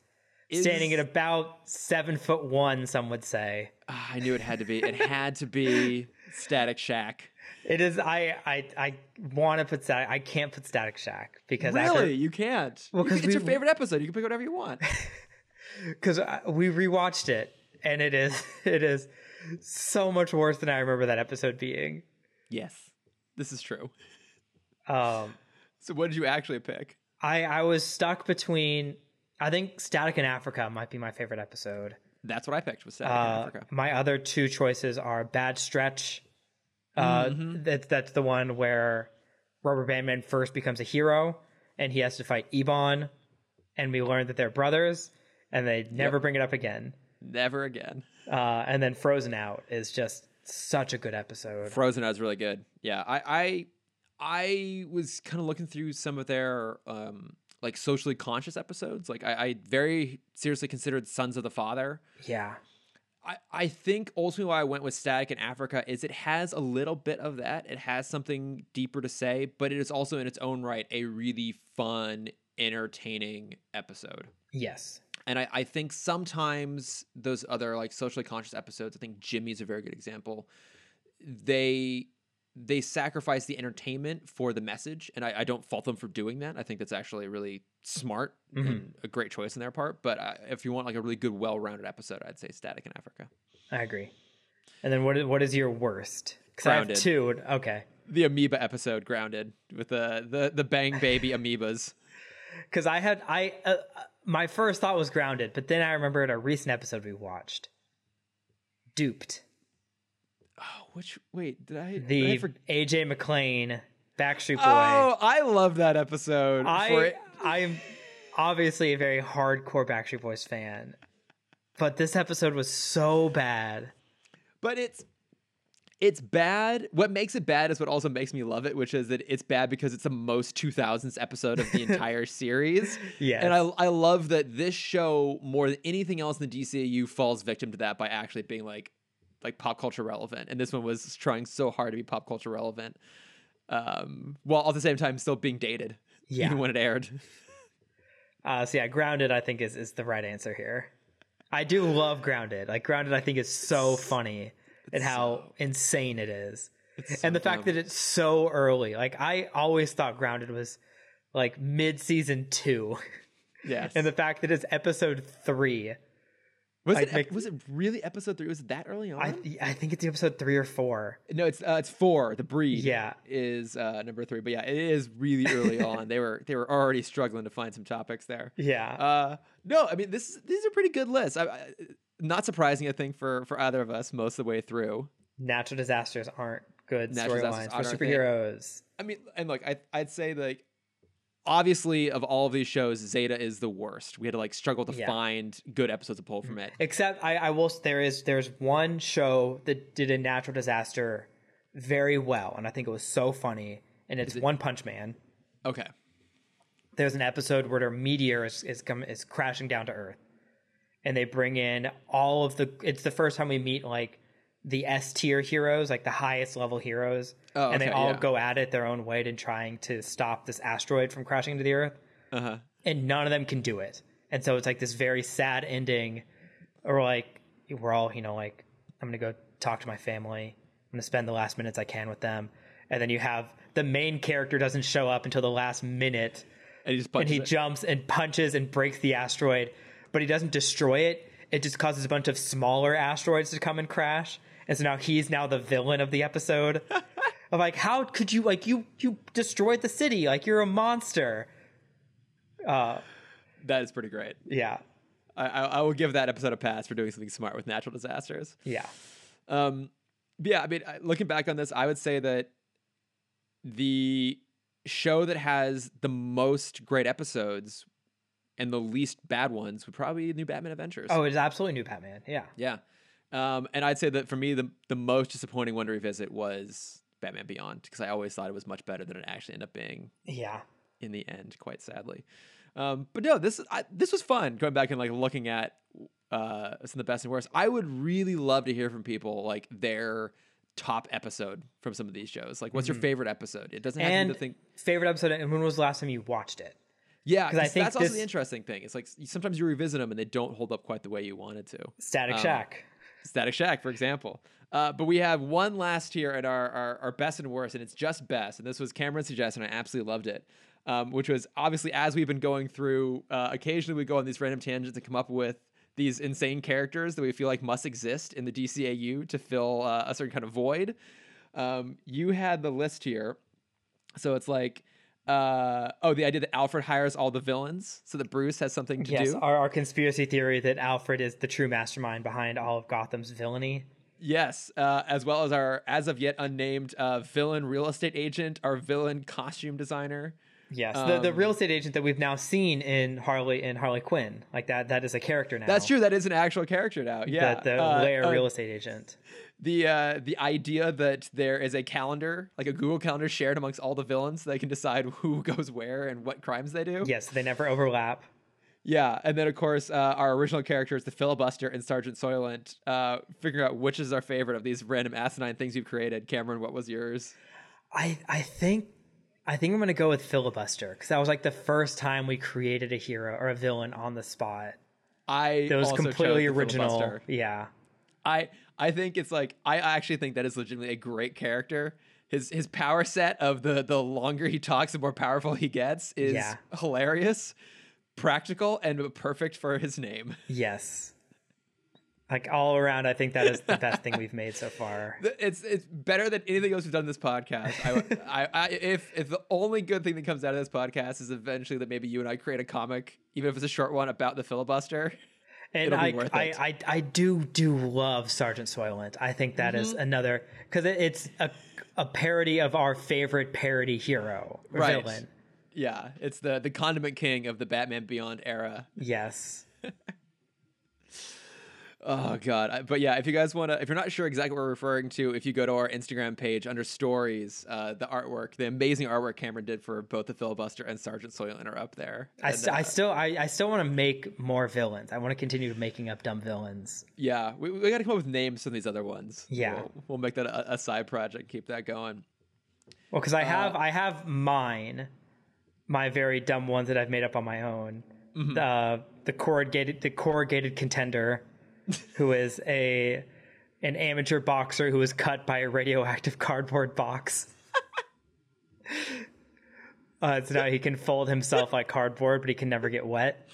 is- standing at about seven foot one. Some would say Ah, I knew it had to be. It had to be Static Shaq. it is. I I I want to put Static. I can't put Static Shaq because Really, you can't. Well, You can- 'cause it's your favorite episode. You can pick whatever you want. because we rewatched it and it is it is so much worse than I remember that episode being. yes, this is true. Um, So what did you actually pick? I I was stuck between. I think Static in Africa might be my favorite episode. That's what I picked was Static in Uh, Africa. my other two choices are Bad Stretch. Uh, Mm-hmm. that's that's the one where Rubber Bandman first becomes a hero and he has to fight Ebon, and we learn that they're brothers, and they never bring it up again. Never again. Uh, and then Frozen Out is just such a good episode. Frozen Out is really good. Yeah, I I, I was kind of looking through some of their um like socially conscious episodes. Like I, I very seriously considered Sons of the Father. Yeah. I, I think ultimately why I went with Static in Africa is it has a little bit of that. It has something deeper to say, but it is also in its own right a really fun, entertaining episode. Yes. And I, I think sometimes those other like socially conscious episodes, I think Jimmy's a very good example. They they sacrifice the entertainment for the message, and I, I don't fault them for doing that. I think that's actually really smart and a great choice on their part. But uh, if you want like a really good, well-rounded episode, I'd say Static in Africa. I agree. And then what is, what is your worst? Because I have two. Okay. The amoeba episode, grounded with the the the bang baby amoebas. Because I had I uh, my first thought was grounded, but then I remembered a recent episode we watched. Duped. Oh, which wait did I did I The for- AJ McLean Backstreet Boy. Oh, I love that episode. I. I'm obviously a very hardcore Backstreet Boys fan, but this episode was so bad. but it's it's bad. What makes it bad is what also makes me love it, which is that it's bad because it's the most 2000s episode of the entire series. Yes. And I I love that this show more than anything else in the DCAU falls victim to that by actually being like like pop culture relevant. And this one was trying so hard to be pop culture relevant. Um, while at the same time still being dated. Yeah. Even when it aired. Uh, so yeah, grounded I think is is the right answer here. I do love grounded. Like grounded, I think is so funny and how insane it is, and the fact that it's so early. Like I always thought grounded was like mid season two, Yes. and the fact that it's episode three Was it? make- was it really episode three? Was it that early on? I I think it's episode three or four. no, it's uh, it's four. The breed. Yeah. is uh, number three. But yeah, it is really early on. They were they were already struggling to find some topics there. Yeah. Uh, no, I mean this these are pretty good lists. I, I, not surprising, I think, for for either of us most of the way through. Natural disasters aren't good storylines for aren't thing. superheroes. I mean, and look, I I'd say like obviously of all of these shows, Zeta is the worst. We had to like struggle to Yeah. find good episodes to pull from it. Except I, I will. There is there's one show that did a natural disaster very well, and I think it was so funny. And it's One Punch Man. Okay. There's an episode where a meteor is is, come, is crashing down to Earth, and they bring in all of the. It's the first time we meet like the S tier heroes, like the highest level heroes, Oh, and they all yeah. go at it their own way to trying to stop this asteroid from crashing into the Earth. Uh huh. and none of them can do it. And so it's like this very sad ending, or like we're all, you know, like I'm gonna go talk to my family. I'm gonna spend the last minutes I can with them, and then you have the main character doesn't show up until the last minute, And he just and he it. jumps and punches and breaks the asteroid, but he doesn't destroy it. It just causes a bunch of smaller asteroids to come and crash, and so now he's now the villain of the episode. of like, how could you like you you destroyed the city? Like you're a monster. Uh, that is pretty great. yeah. I, I I will give that episode a pass for doing something smart with natural disasters. Yeah. Um, yeah, I mean, looking back on this, I would say that the show that has the most great episodes and the least bad ones would probably be New Batman Adventures. Oh, it's absolutely new Batman. Yeah. yeah. Um, and I'd say that for me, the the most disappointing one to revisit was Batman Beyond because I always thought it was much better than it actually ended up being Yeah. in the end, quite sadly. Um, but no, this I, this was fun going back and like looking at uh, some of the best and worst. I would really love to hear from people like their top episode from some of these shows. Like, what's your favorite episode? It doesn't have to be the thing. favorite episode, and when was the last time you watched it? Yeah, 'cause I think that's also the interesting thing. It's like sometimes you revisit them and they don't hold up quite the way you wanted to. Static Um, Shaq. Static Shaq, for example. Uh, but we have one last here at our, our, our best and worst, and it's just best. And this was Cameron's suggestion. I absolutely loved it. Um, which was obviously as we've been going through, uh, occasionally we go on these random tangents and come up with these insane characters that we feel like must exist in the DCAU to fill uh, a certain kind of void. Um, you had the list here. So it's like, uh, oh, the idea that Alfred hires all the villains so that Bruce has something to Yes, do. our, our conspiracy theory that Alfred is the true mastermind behind all of Gotham's villainy. Yes, uh, as well as our as of yet unnamed uh, villain real estate agent, our villain costume designer. Yes, the, the Um, real estate agent that we've now seen in Harley in Harley Quinn, like that. That is a character now. That's true. That is an actual character now. Yeah, The, the Uh, layer uh, real estate agent. The uh, the idea that there is a calendar, like a Google calendar, shared amongst all the villains, so they can decide who goes where and what crimes they do. Yes, they never overlap. Yeah, and then of course uh, our original characters, the filibuster and Sergeant Soylent, uh, figuring out which is our favorite of these random asinine things you've created. Cameron, what was yours? I I think I think I'm gonna go with filibuster because that was like the first time we created a hero or a villain on the spot. I That was also chose completely original. filibuster. Yeah. I I think it's like I actually think that is legitimately a great character. His his power set of the the longer he talks, the more powerful he gets is Yeah. hilarious, practical, and perfect for his name. Yes. Like all around, I think that is the best thing we've made so far. It's it's better than anything else we've done in this podcast. I, I, I if if the only good thing that comes out of this podcast is eventually that maybe you and I create a comic, even if it's a short one about the filibuster. And It'll be I, worth I, it. I, I do do love Sergeant Soylent. I think that is Mm-hmm. another because it, it's a, a parody of our favorite parody hero or Right. villain. Yeah, it's the the condiment king of the Batman Beyond era. Yes. Oh god, I- but yeah, if you guys want to, if you're not sure exactly what we're referring to, if you go to our Instagram page under stories, uh, the artwork, the amazing artwork Cameron did for both the filibuster and Sergeant Soylent are up there. I, And, st- I uh, still I, I still want to make more villains. I want to continue making up dumb villains. yeah, we, we got to come up with names for these other ones. Yeah. we'll, we'll make that a, a side project, keep that going. Well, because I have I have mine, my very dumb ones that I've made up on my own. The the corrugated the corrugated contender, who is a an amateur boxer who was cut by a radioactive cardboard box. uh, so now he can fold himself like cardboard, but he can never get wet.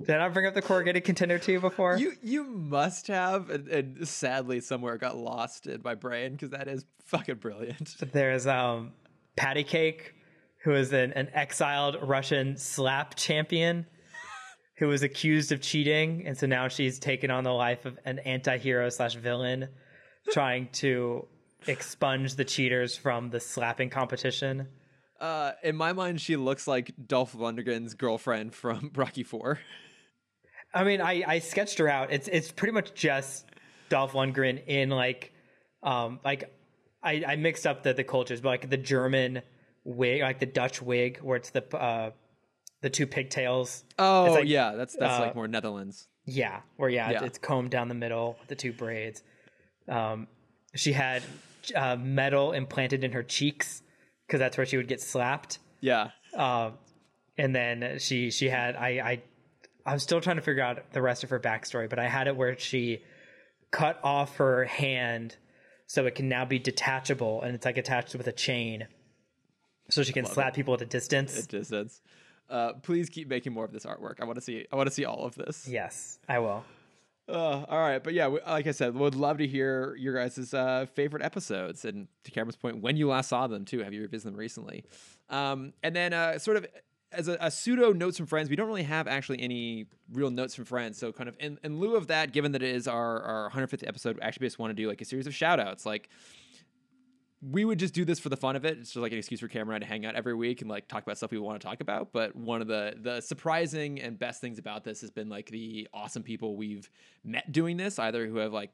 Did I bring up the corrugated contender to you before? You you must have, and, and sadly somewhere got lost in my brain because that is fucking brilliant. There's um, Patty Cake, who is an, an exiled Russian slap champion who was accused of cheating, and so now she's taken on the life of an anti-hero slash villain, trying to expunge the cheaters from the slapping competition. Uh, in my mind, she looks like Dolph Lundgren's girlfriend from Rocky Four. I mean, I, I sketched her out. It's it's pretty much just Dolph Lundgren in like, um, like I, I mixed up the the cultures, but like the German wig, like the Dutch wig, where it's the uh, the two pigtails. Oh like, yeah, that's that's uh, like more Netherlands. Yeah, where yeah, Yeah. it's combed down the middle, with the two braids. Um, she had uh, metal implanted in her cheeks because that's where she would get slapped. Yeah, Uh, and then she she had I I I'm still trying to figure out the rest of her backstory, but I had it where she cut off her hand so it can now be detachable and it's like attached with a chain, so she can slap people at a distance. at distance. Uh, please keep making more of this artwork. I want to see. I want to see all of this. yes, I will. Uh, all right, but yeah, we- like I said, would love to hear your guys' uh, favorite episodes, and to Cameron's point, when you last saw them too. Have you revisited them recently? Um, and then uh, sort of as a, a pseudo notes from friends, we don't really have actually any real notes from friends. So kind of in, in lieu of that, given that it is our our 150th episode, we actually just want to do like a series of shout outs, like. We would just do this for the fun of it. It's just like an excuse for Cameron to hang out every week and like talk about stuff we want to talk about. But one of the the surprising and best things about this has been like the awesome people we've met doing this, either who have like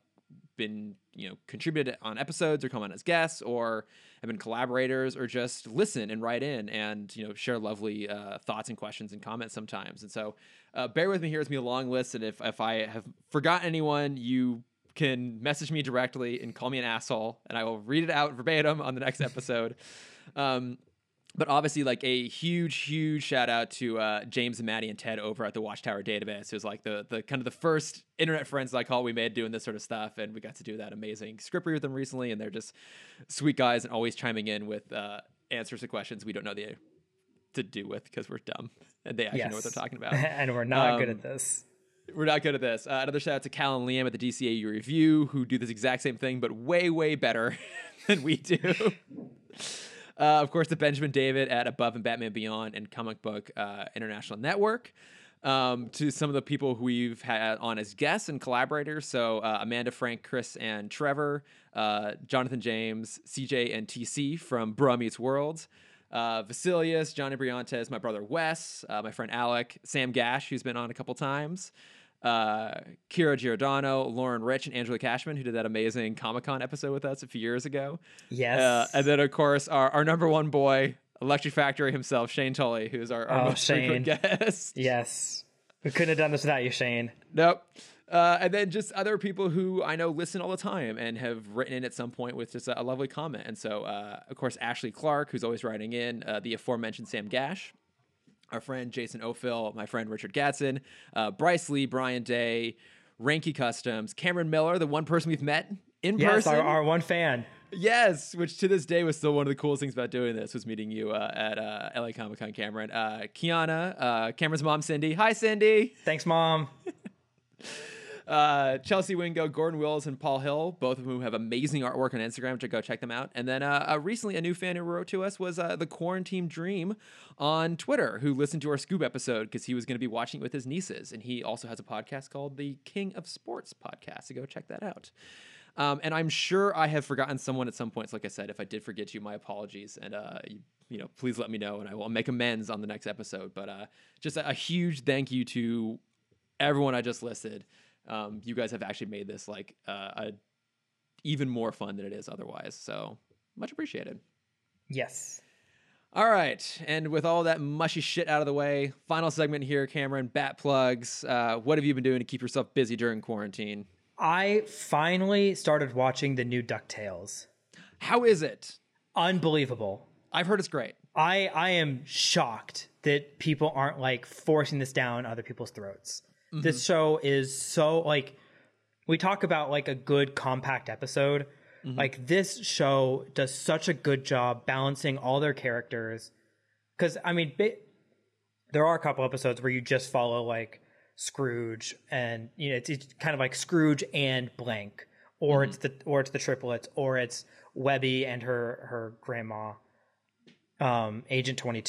been you know contributed on episodes or come on as guests or have been collaborators or just listen and write in and you know share lovely uh, thoughts and questions and comments sometimes and so uh, bear with me here it's me a long list and if, if i have forgotten anyone you can message me directly and call me an asshole and i will read it out verbatim on the next episode um, but obviously, like a huge, huge shout out to uh, James and Maddie and Ted over at the Watchtower Database, who's like the the kind of the first internet friends I call we made doing this sort of stuff, and we got to do that amazing script read with them recently, and they're just sweet guys and always chiming in with uh, answers to questions we don't know the to do with because we're dumb and they actually know what they're talking about. and we're not good Um, at this. We're not good at this. Uh, another shout out to Cal and Liam at the DCAU Review, who do this exact same thing, but way, way better than we do. Uh, of course, to Benjamin David at Above and Batman Beyond and Comic Book uh, International Network. Um, to some of the people who we've had on as guests and collaborators. So uh, Amanda, Frank, Chris, and Trevor, uh, Jonathan James, CJ, and TC from Bra Meets World. Uh, Vasilius, Johnny Briantes, my brother Wes, uh, my friend Alec, Sam Gash, who's been on a couple times, uh, Kira Giordano, Lauren Rich, and Angela Cashman, who did that amazing Comic Con episode with us a few years ago. Yes. Uh, and then, of course, our, our number one boy, Electric Factory himself, Shane Tully, who's our, our Oh, most frequent guest. yes. We couldn't have done this without you, Shane. Nope. Uh, and then just other people who I know listen all the time and have written in at some point with just a, a lovely comment. And so, uh, of course, Ashley Clark, who's always writing in, uh, the aforementioned Sam Gash, our friend Jason Ophil, my friend Richard Gatson, uh, Bryce Lee, Brian Day, Ranky Customs, Cameron Miller, the one person we've met in Yes, person. our, our one fan. Yes, which to this day was still one of the coolest things about doing this was meeting you uh, at uh, LA Comic Con, Cameron. Uh, Kiana, uh, Cameron's mom, Cindy. Hi, Cindy. Thanks, Mom. Uh, Chelsea Wingo, Gordon Wills, and Paul Hill, both of whom have amazing artwork on Instagram. To go check them out. And then uh, uh, recently, a new fan who wrote to us was uh, the Quarantine Dream on Twitter, who listened to our Scoob episode because he was going to be watching it with his nieces, and he also has a podcast called the King of Sports podcast. So go check that out. Um, and I'm sure I have forgotten someone at some points. Like I said, if I did forget you, my apologies. And uh, you, you know, please let me know, and I will make amends on the next episode. But uh, just a, a huge thank you to everyone I just listed. Um, you guys have actually made this like uh, a even more fun than it is otherwise. So much appreciated. Yes. All right, and with all that mushy shit out of the way, final segment here, Cameron. Bat plugs. Uh, what have you been doing to keep yourself busy during quarantine? I finally started watching the new DuckTales. How is it? Unbelievable. I've heard it's great. I I am shocked that people aren't like forcing this down other people's throats. This mm-hmm. show is so like we talk about like a good compact episode. Mm-hmm. Like this show does such a good job balancing all their characters. Cuz I mean, there are a couple episodes where you just follow like Scrooge, and you know it's, it's kind of like Scrooge and blank, or mm-hmm. it's the or it's the triplets, or it's Webby and her her grandma, um, Agent Twenty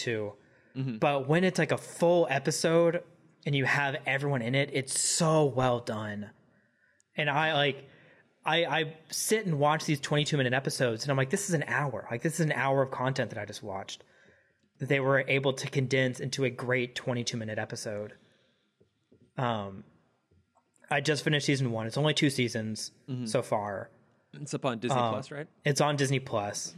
But when it's like a full episode and you have everyone in it, it's so well done. And I like I, I sit and watch these 22 minute episodes and I'm like, this is an hour. Like, this is an hour of content that I just watched that they were able to condense into a great 22 minute episode. Um, I just finished season one. It's only two seasons so far. It's up on Disney Plus, right? It's on Disney Plus,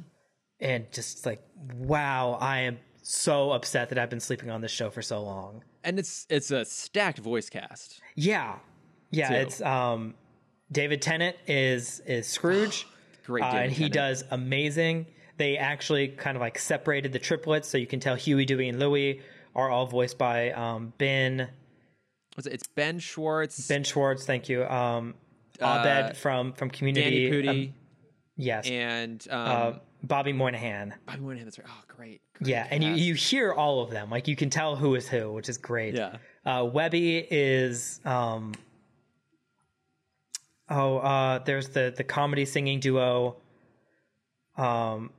and just like, wow, I am so upset that I've been sleeping on this show for so long. And it's it's a stacked voice cast. Yeah, yeah. Too. It's um, David Tennant is is Scrooge. Great, Uh, and he Tennant. does amazing. They actually kind of like separated the triplets, so you can tell Huey, Dewey, and Louie are all voiced by um, Ben it? It's Ben Schwartz, Ben Schwartz. Thank you, um, Abed Uh, from from Danny Community. Pudi, um, yes, and um, uh, Bobby Moynihan. Bobby Moynihan. That's right. Oh, great. great Yeah, and you, you hear all of them. Like you can tell who is who, which is great. Yeah. Uh, Webby is um. Oh, uh, there's the the comedy singing duo. Um,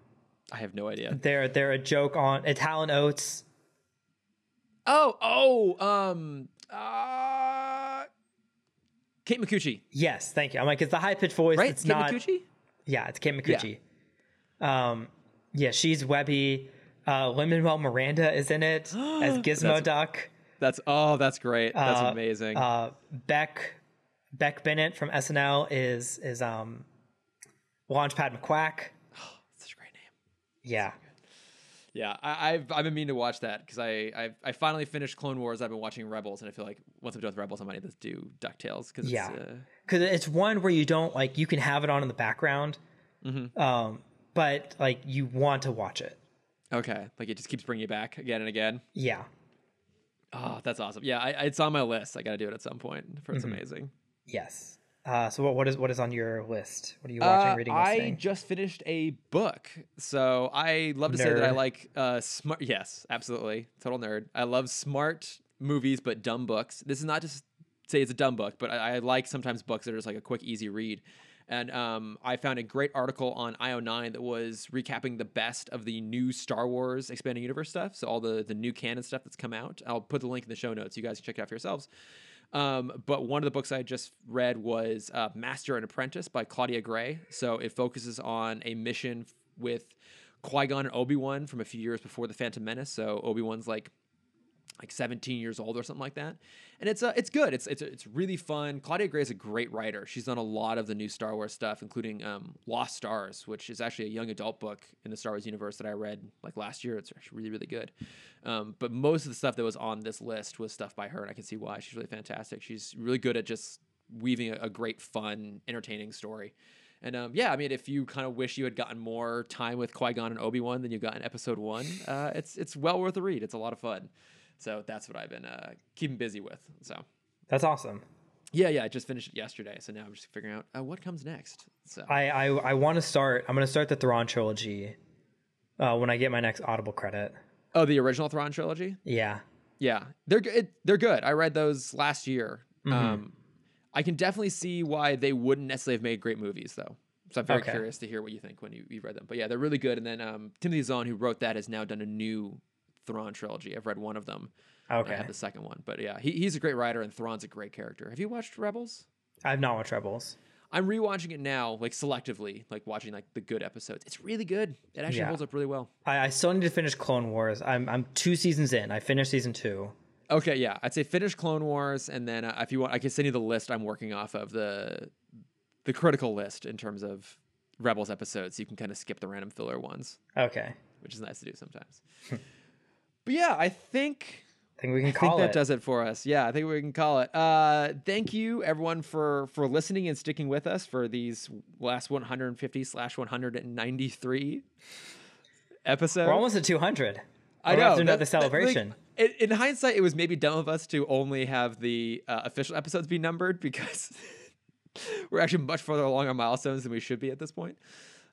I have no idea. they're they're a joke on Italian Oats. Oh, oh, um, uh, Kate Micucci, Yes, thank you. I'm like, it's the high pitched voice. right? It's Kate not. Micucci. Yeah, it's Kate Micucci. Um, yeah, she's Webby. Uh, Lin-Manuel Miranda is in it as Gizmo That's- Duck. That's oh, that's great. That's Uh, amazing. Uh, Beck Beck Bennett from SNL is is um, Launchpad McQuack. Such a great name. Yeah, Yeah, I, I've I've been meaning to watch that because I I've, I finally finished Clone Wars. I've been watching Rebels, and I feel like once I'm done with Rebels, I might need to do Ducktales because Yeah. it's, uh, because it's one where you don't like you can have it on in the background, Mm-hmm. um, but like you want to watch it. okay. Like it just keeps bringing you back again and again. Yeah, Oh, that's awesome. Yeah, I, it's on my list. I got to do it at some point. For it's Mm-hmm. amazing. yes. Uh, so what what is what is on your list? What are you watching, Uh, reading, I just finished a book, so I love to say that I like uh, smart. Yes, absolutely, total nerd. I love smart movies, but dumb books. This is not just say it's a dumb book, but I, I like sometimes books that are just like a quick, easy read. And um, I found a great article on IO9 that was recapping the best of the new Star Wars expanding universe stuff. So all the the new canon stuff that's come out. I'll put the link in the show notes. You guys can check it out for yourselves. Um, but one of the books I just read was uh, Master and Apprentice by Claudia Gray. So it focuses on a mission with Qui Gon and Obi Wan from a few years before the Phantom Menace. So Obi Wan's like like 17 years old or something like that. And it's uh, it's good. It's it's it's really fun. Claudia Gray is a great writer. She's done a lot of the new Star Wars stuff, including um, Lost Stars, which is actually a young adult book in the Star Wars universe that I read like last year. It's really really good. Um, but most of the stuff that was on this list was stuff by her, and I can see why. She's really fantastic. She's really good at just weaving a, a great, fun, entertaining story. And um, yeah, I mean, if you kind of wish you had gotten more time with Qui Gon and Obi Wan than you got in Episode One, uh, it's it's well worth a read. It's a lot of fun. So that's what I've been uh, keeping busy with. So That's awesome. yeah, yeah, I just finished it yesterday. So now I'm just figuring out uh, what comes next. So I I, I want to start. I'm going to start the Thrawn trilogy uh, when I get my next Audible credit. oh, the original Thrawn trilogy. Yeah, Yeah, they're good. They're good. I read those last year. Um, I can definitely see why they wouldn't necessarily have made great movies, though. So I'm very Okay. curious to hear what you think when you, you read them. But yeah, they're really good. And then um, Timothy Zahn, who wrote that, has now done a new Thrawn trilogy. I've read one of them. I okay. have the second one. But yeah, he, he's a great writer, and Thrawn's a great character. Have you watched Rebels? I've not watched Rebels. I'm rewatching it now, like selectively, like watching like the good episodes. It's really good. It actually Yeah. holds up really well. I, I still need to finish Clone Wars. I'm I'm two seasons in. I finished season two. Okay, yeah, I'd say finish Clone Wars, and then uh, if you want, I can send you the list I'm working off of the the critical list in terms of Rebels episodes. You can kind of skip the random filler ones, Okay, which is nice to do sometimes. but yeah, I think I think we can I think call that it. does it for us. Yeah, I think we can call it. Uh, thank you everyone for for listening and sticking with us for these last 150 slash 193 episodes. We're almost at 200. I We're know. after another that- that, like, celebration. in, in hindsight, it was maybe dumb of us to only have the uh, official episodes be numbered because we're actually much further along on milestones than we should be at this point.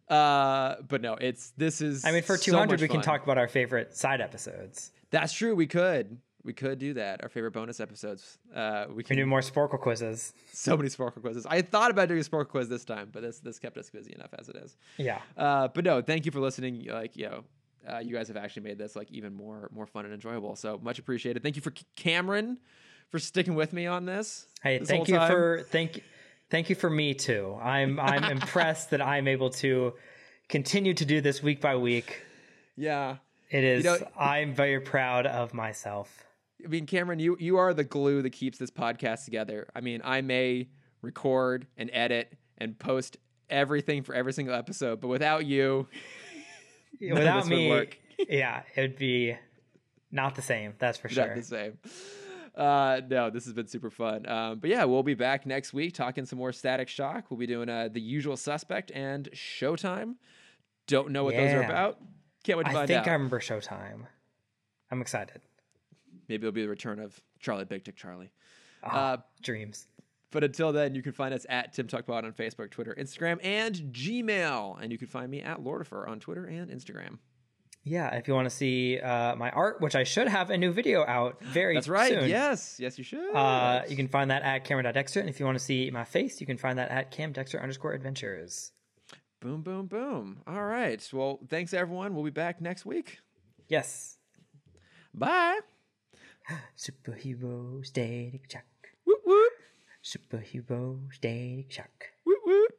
Uh, but no, it's this is. I mean, for 200, much we can talk about our favorite side episodes. That's true. We could. We could do that. Our favorite bonus episodes. Uh, we We can do more Sporcle quizzes. so many Sporcle quizzes. I thought about doing a Sporcle quiz this time, but this this kept us busy enough as it is. Yeah. Uh, but no, thank you for listening. Like you know, uh, you guys have actually made this like even more more fun and enjoyable. So much appreciated. Thank you for Cameron for sticking with me on this. Hey, this thank you for thank thank you for me too. I'm I'm impressed that I'm able to continue to do this week by week. yeah. It is know- I'm very proud of myself. I mean, Cameron, you you are the glue that keeps this podcast together. I mean, I may record and edit and post everything for every single episode, but without you, Without me, yeah, it would be not the same. That's for not sure. the same. Uh, no, this has been super fun. Um, but yeah, we'll be back next week talking some more Static Shock. We'll be doing uh, the usual suspect and Showtime. Don't know what those are about. Can't wait to I find out. I think I remember Showtime. I'm excited. Maybe it'll be the return of Charlie Big Dick Charlie. Ah, Uh, dreams. But until then, you can find us at Timm Talk Pod on Facebook, Twitter, Instagram, and Gmail. And you can find me at Lordifer on Twitter and Instagram. Yeah, if you want to see uh, my art, which I should have a new video out very That's right. soon. Yes. Yes, you should. Uh, you can find that at Cameron.dexter. And if you want to see my face, you can find that at camdexter underscore adventures. boom, boom, boom. All right. Well, thanks, everyone. We'll be back next week. Yes. Bye. Superhero static shock. Whoop, whoop. Superhero static shock. Whoop.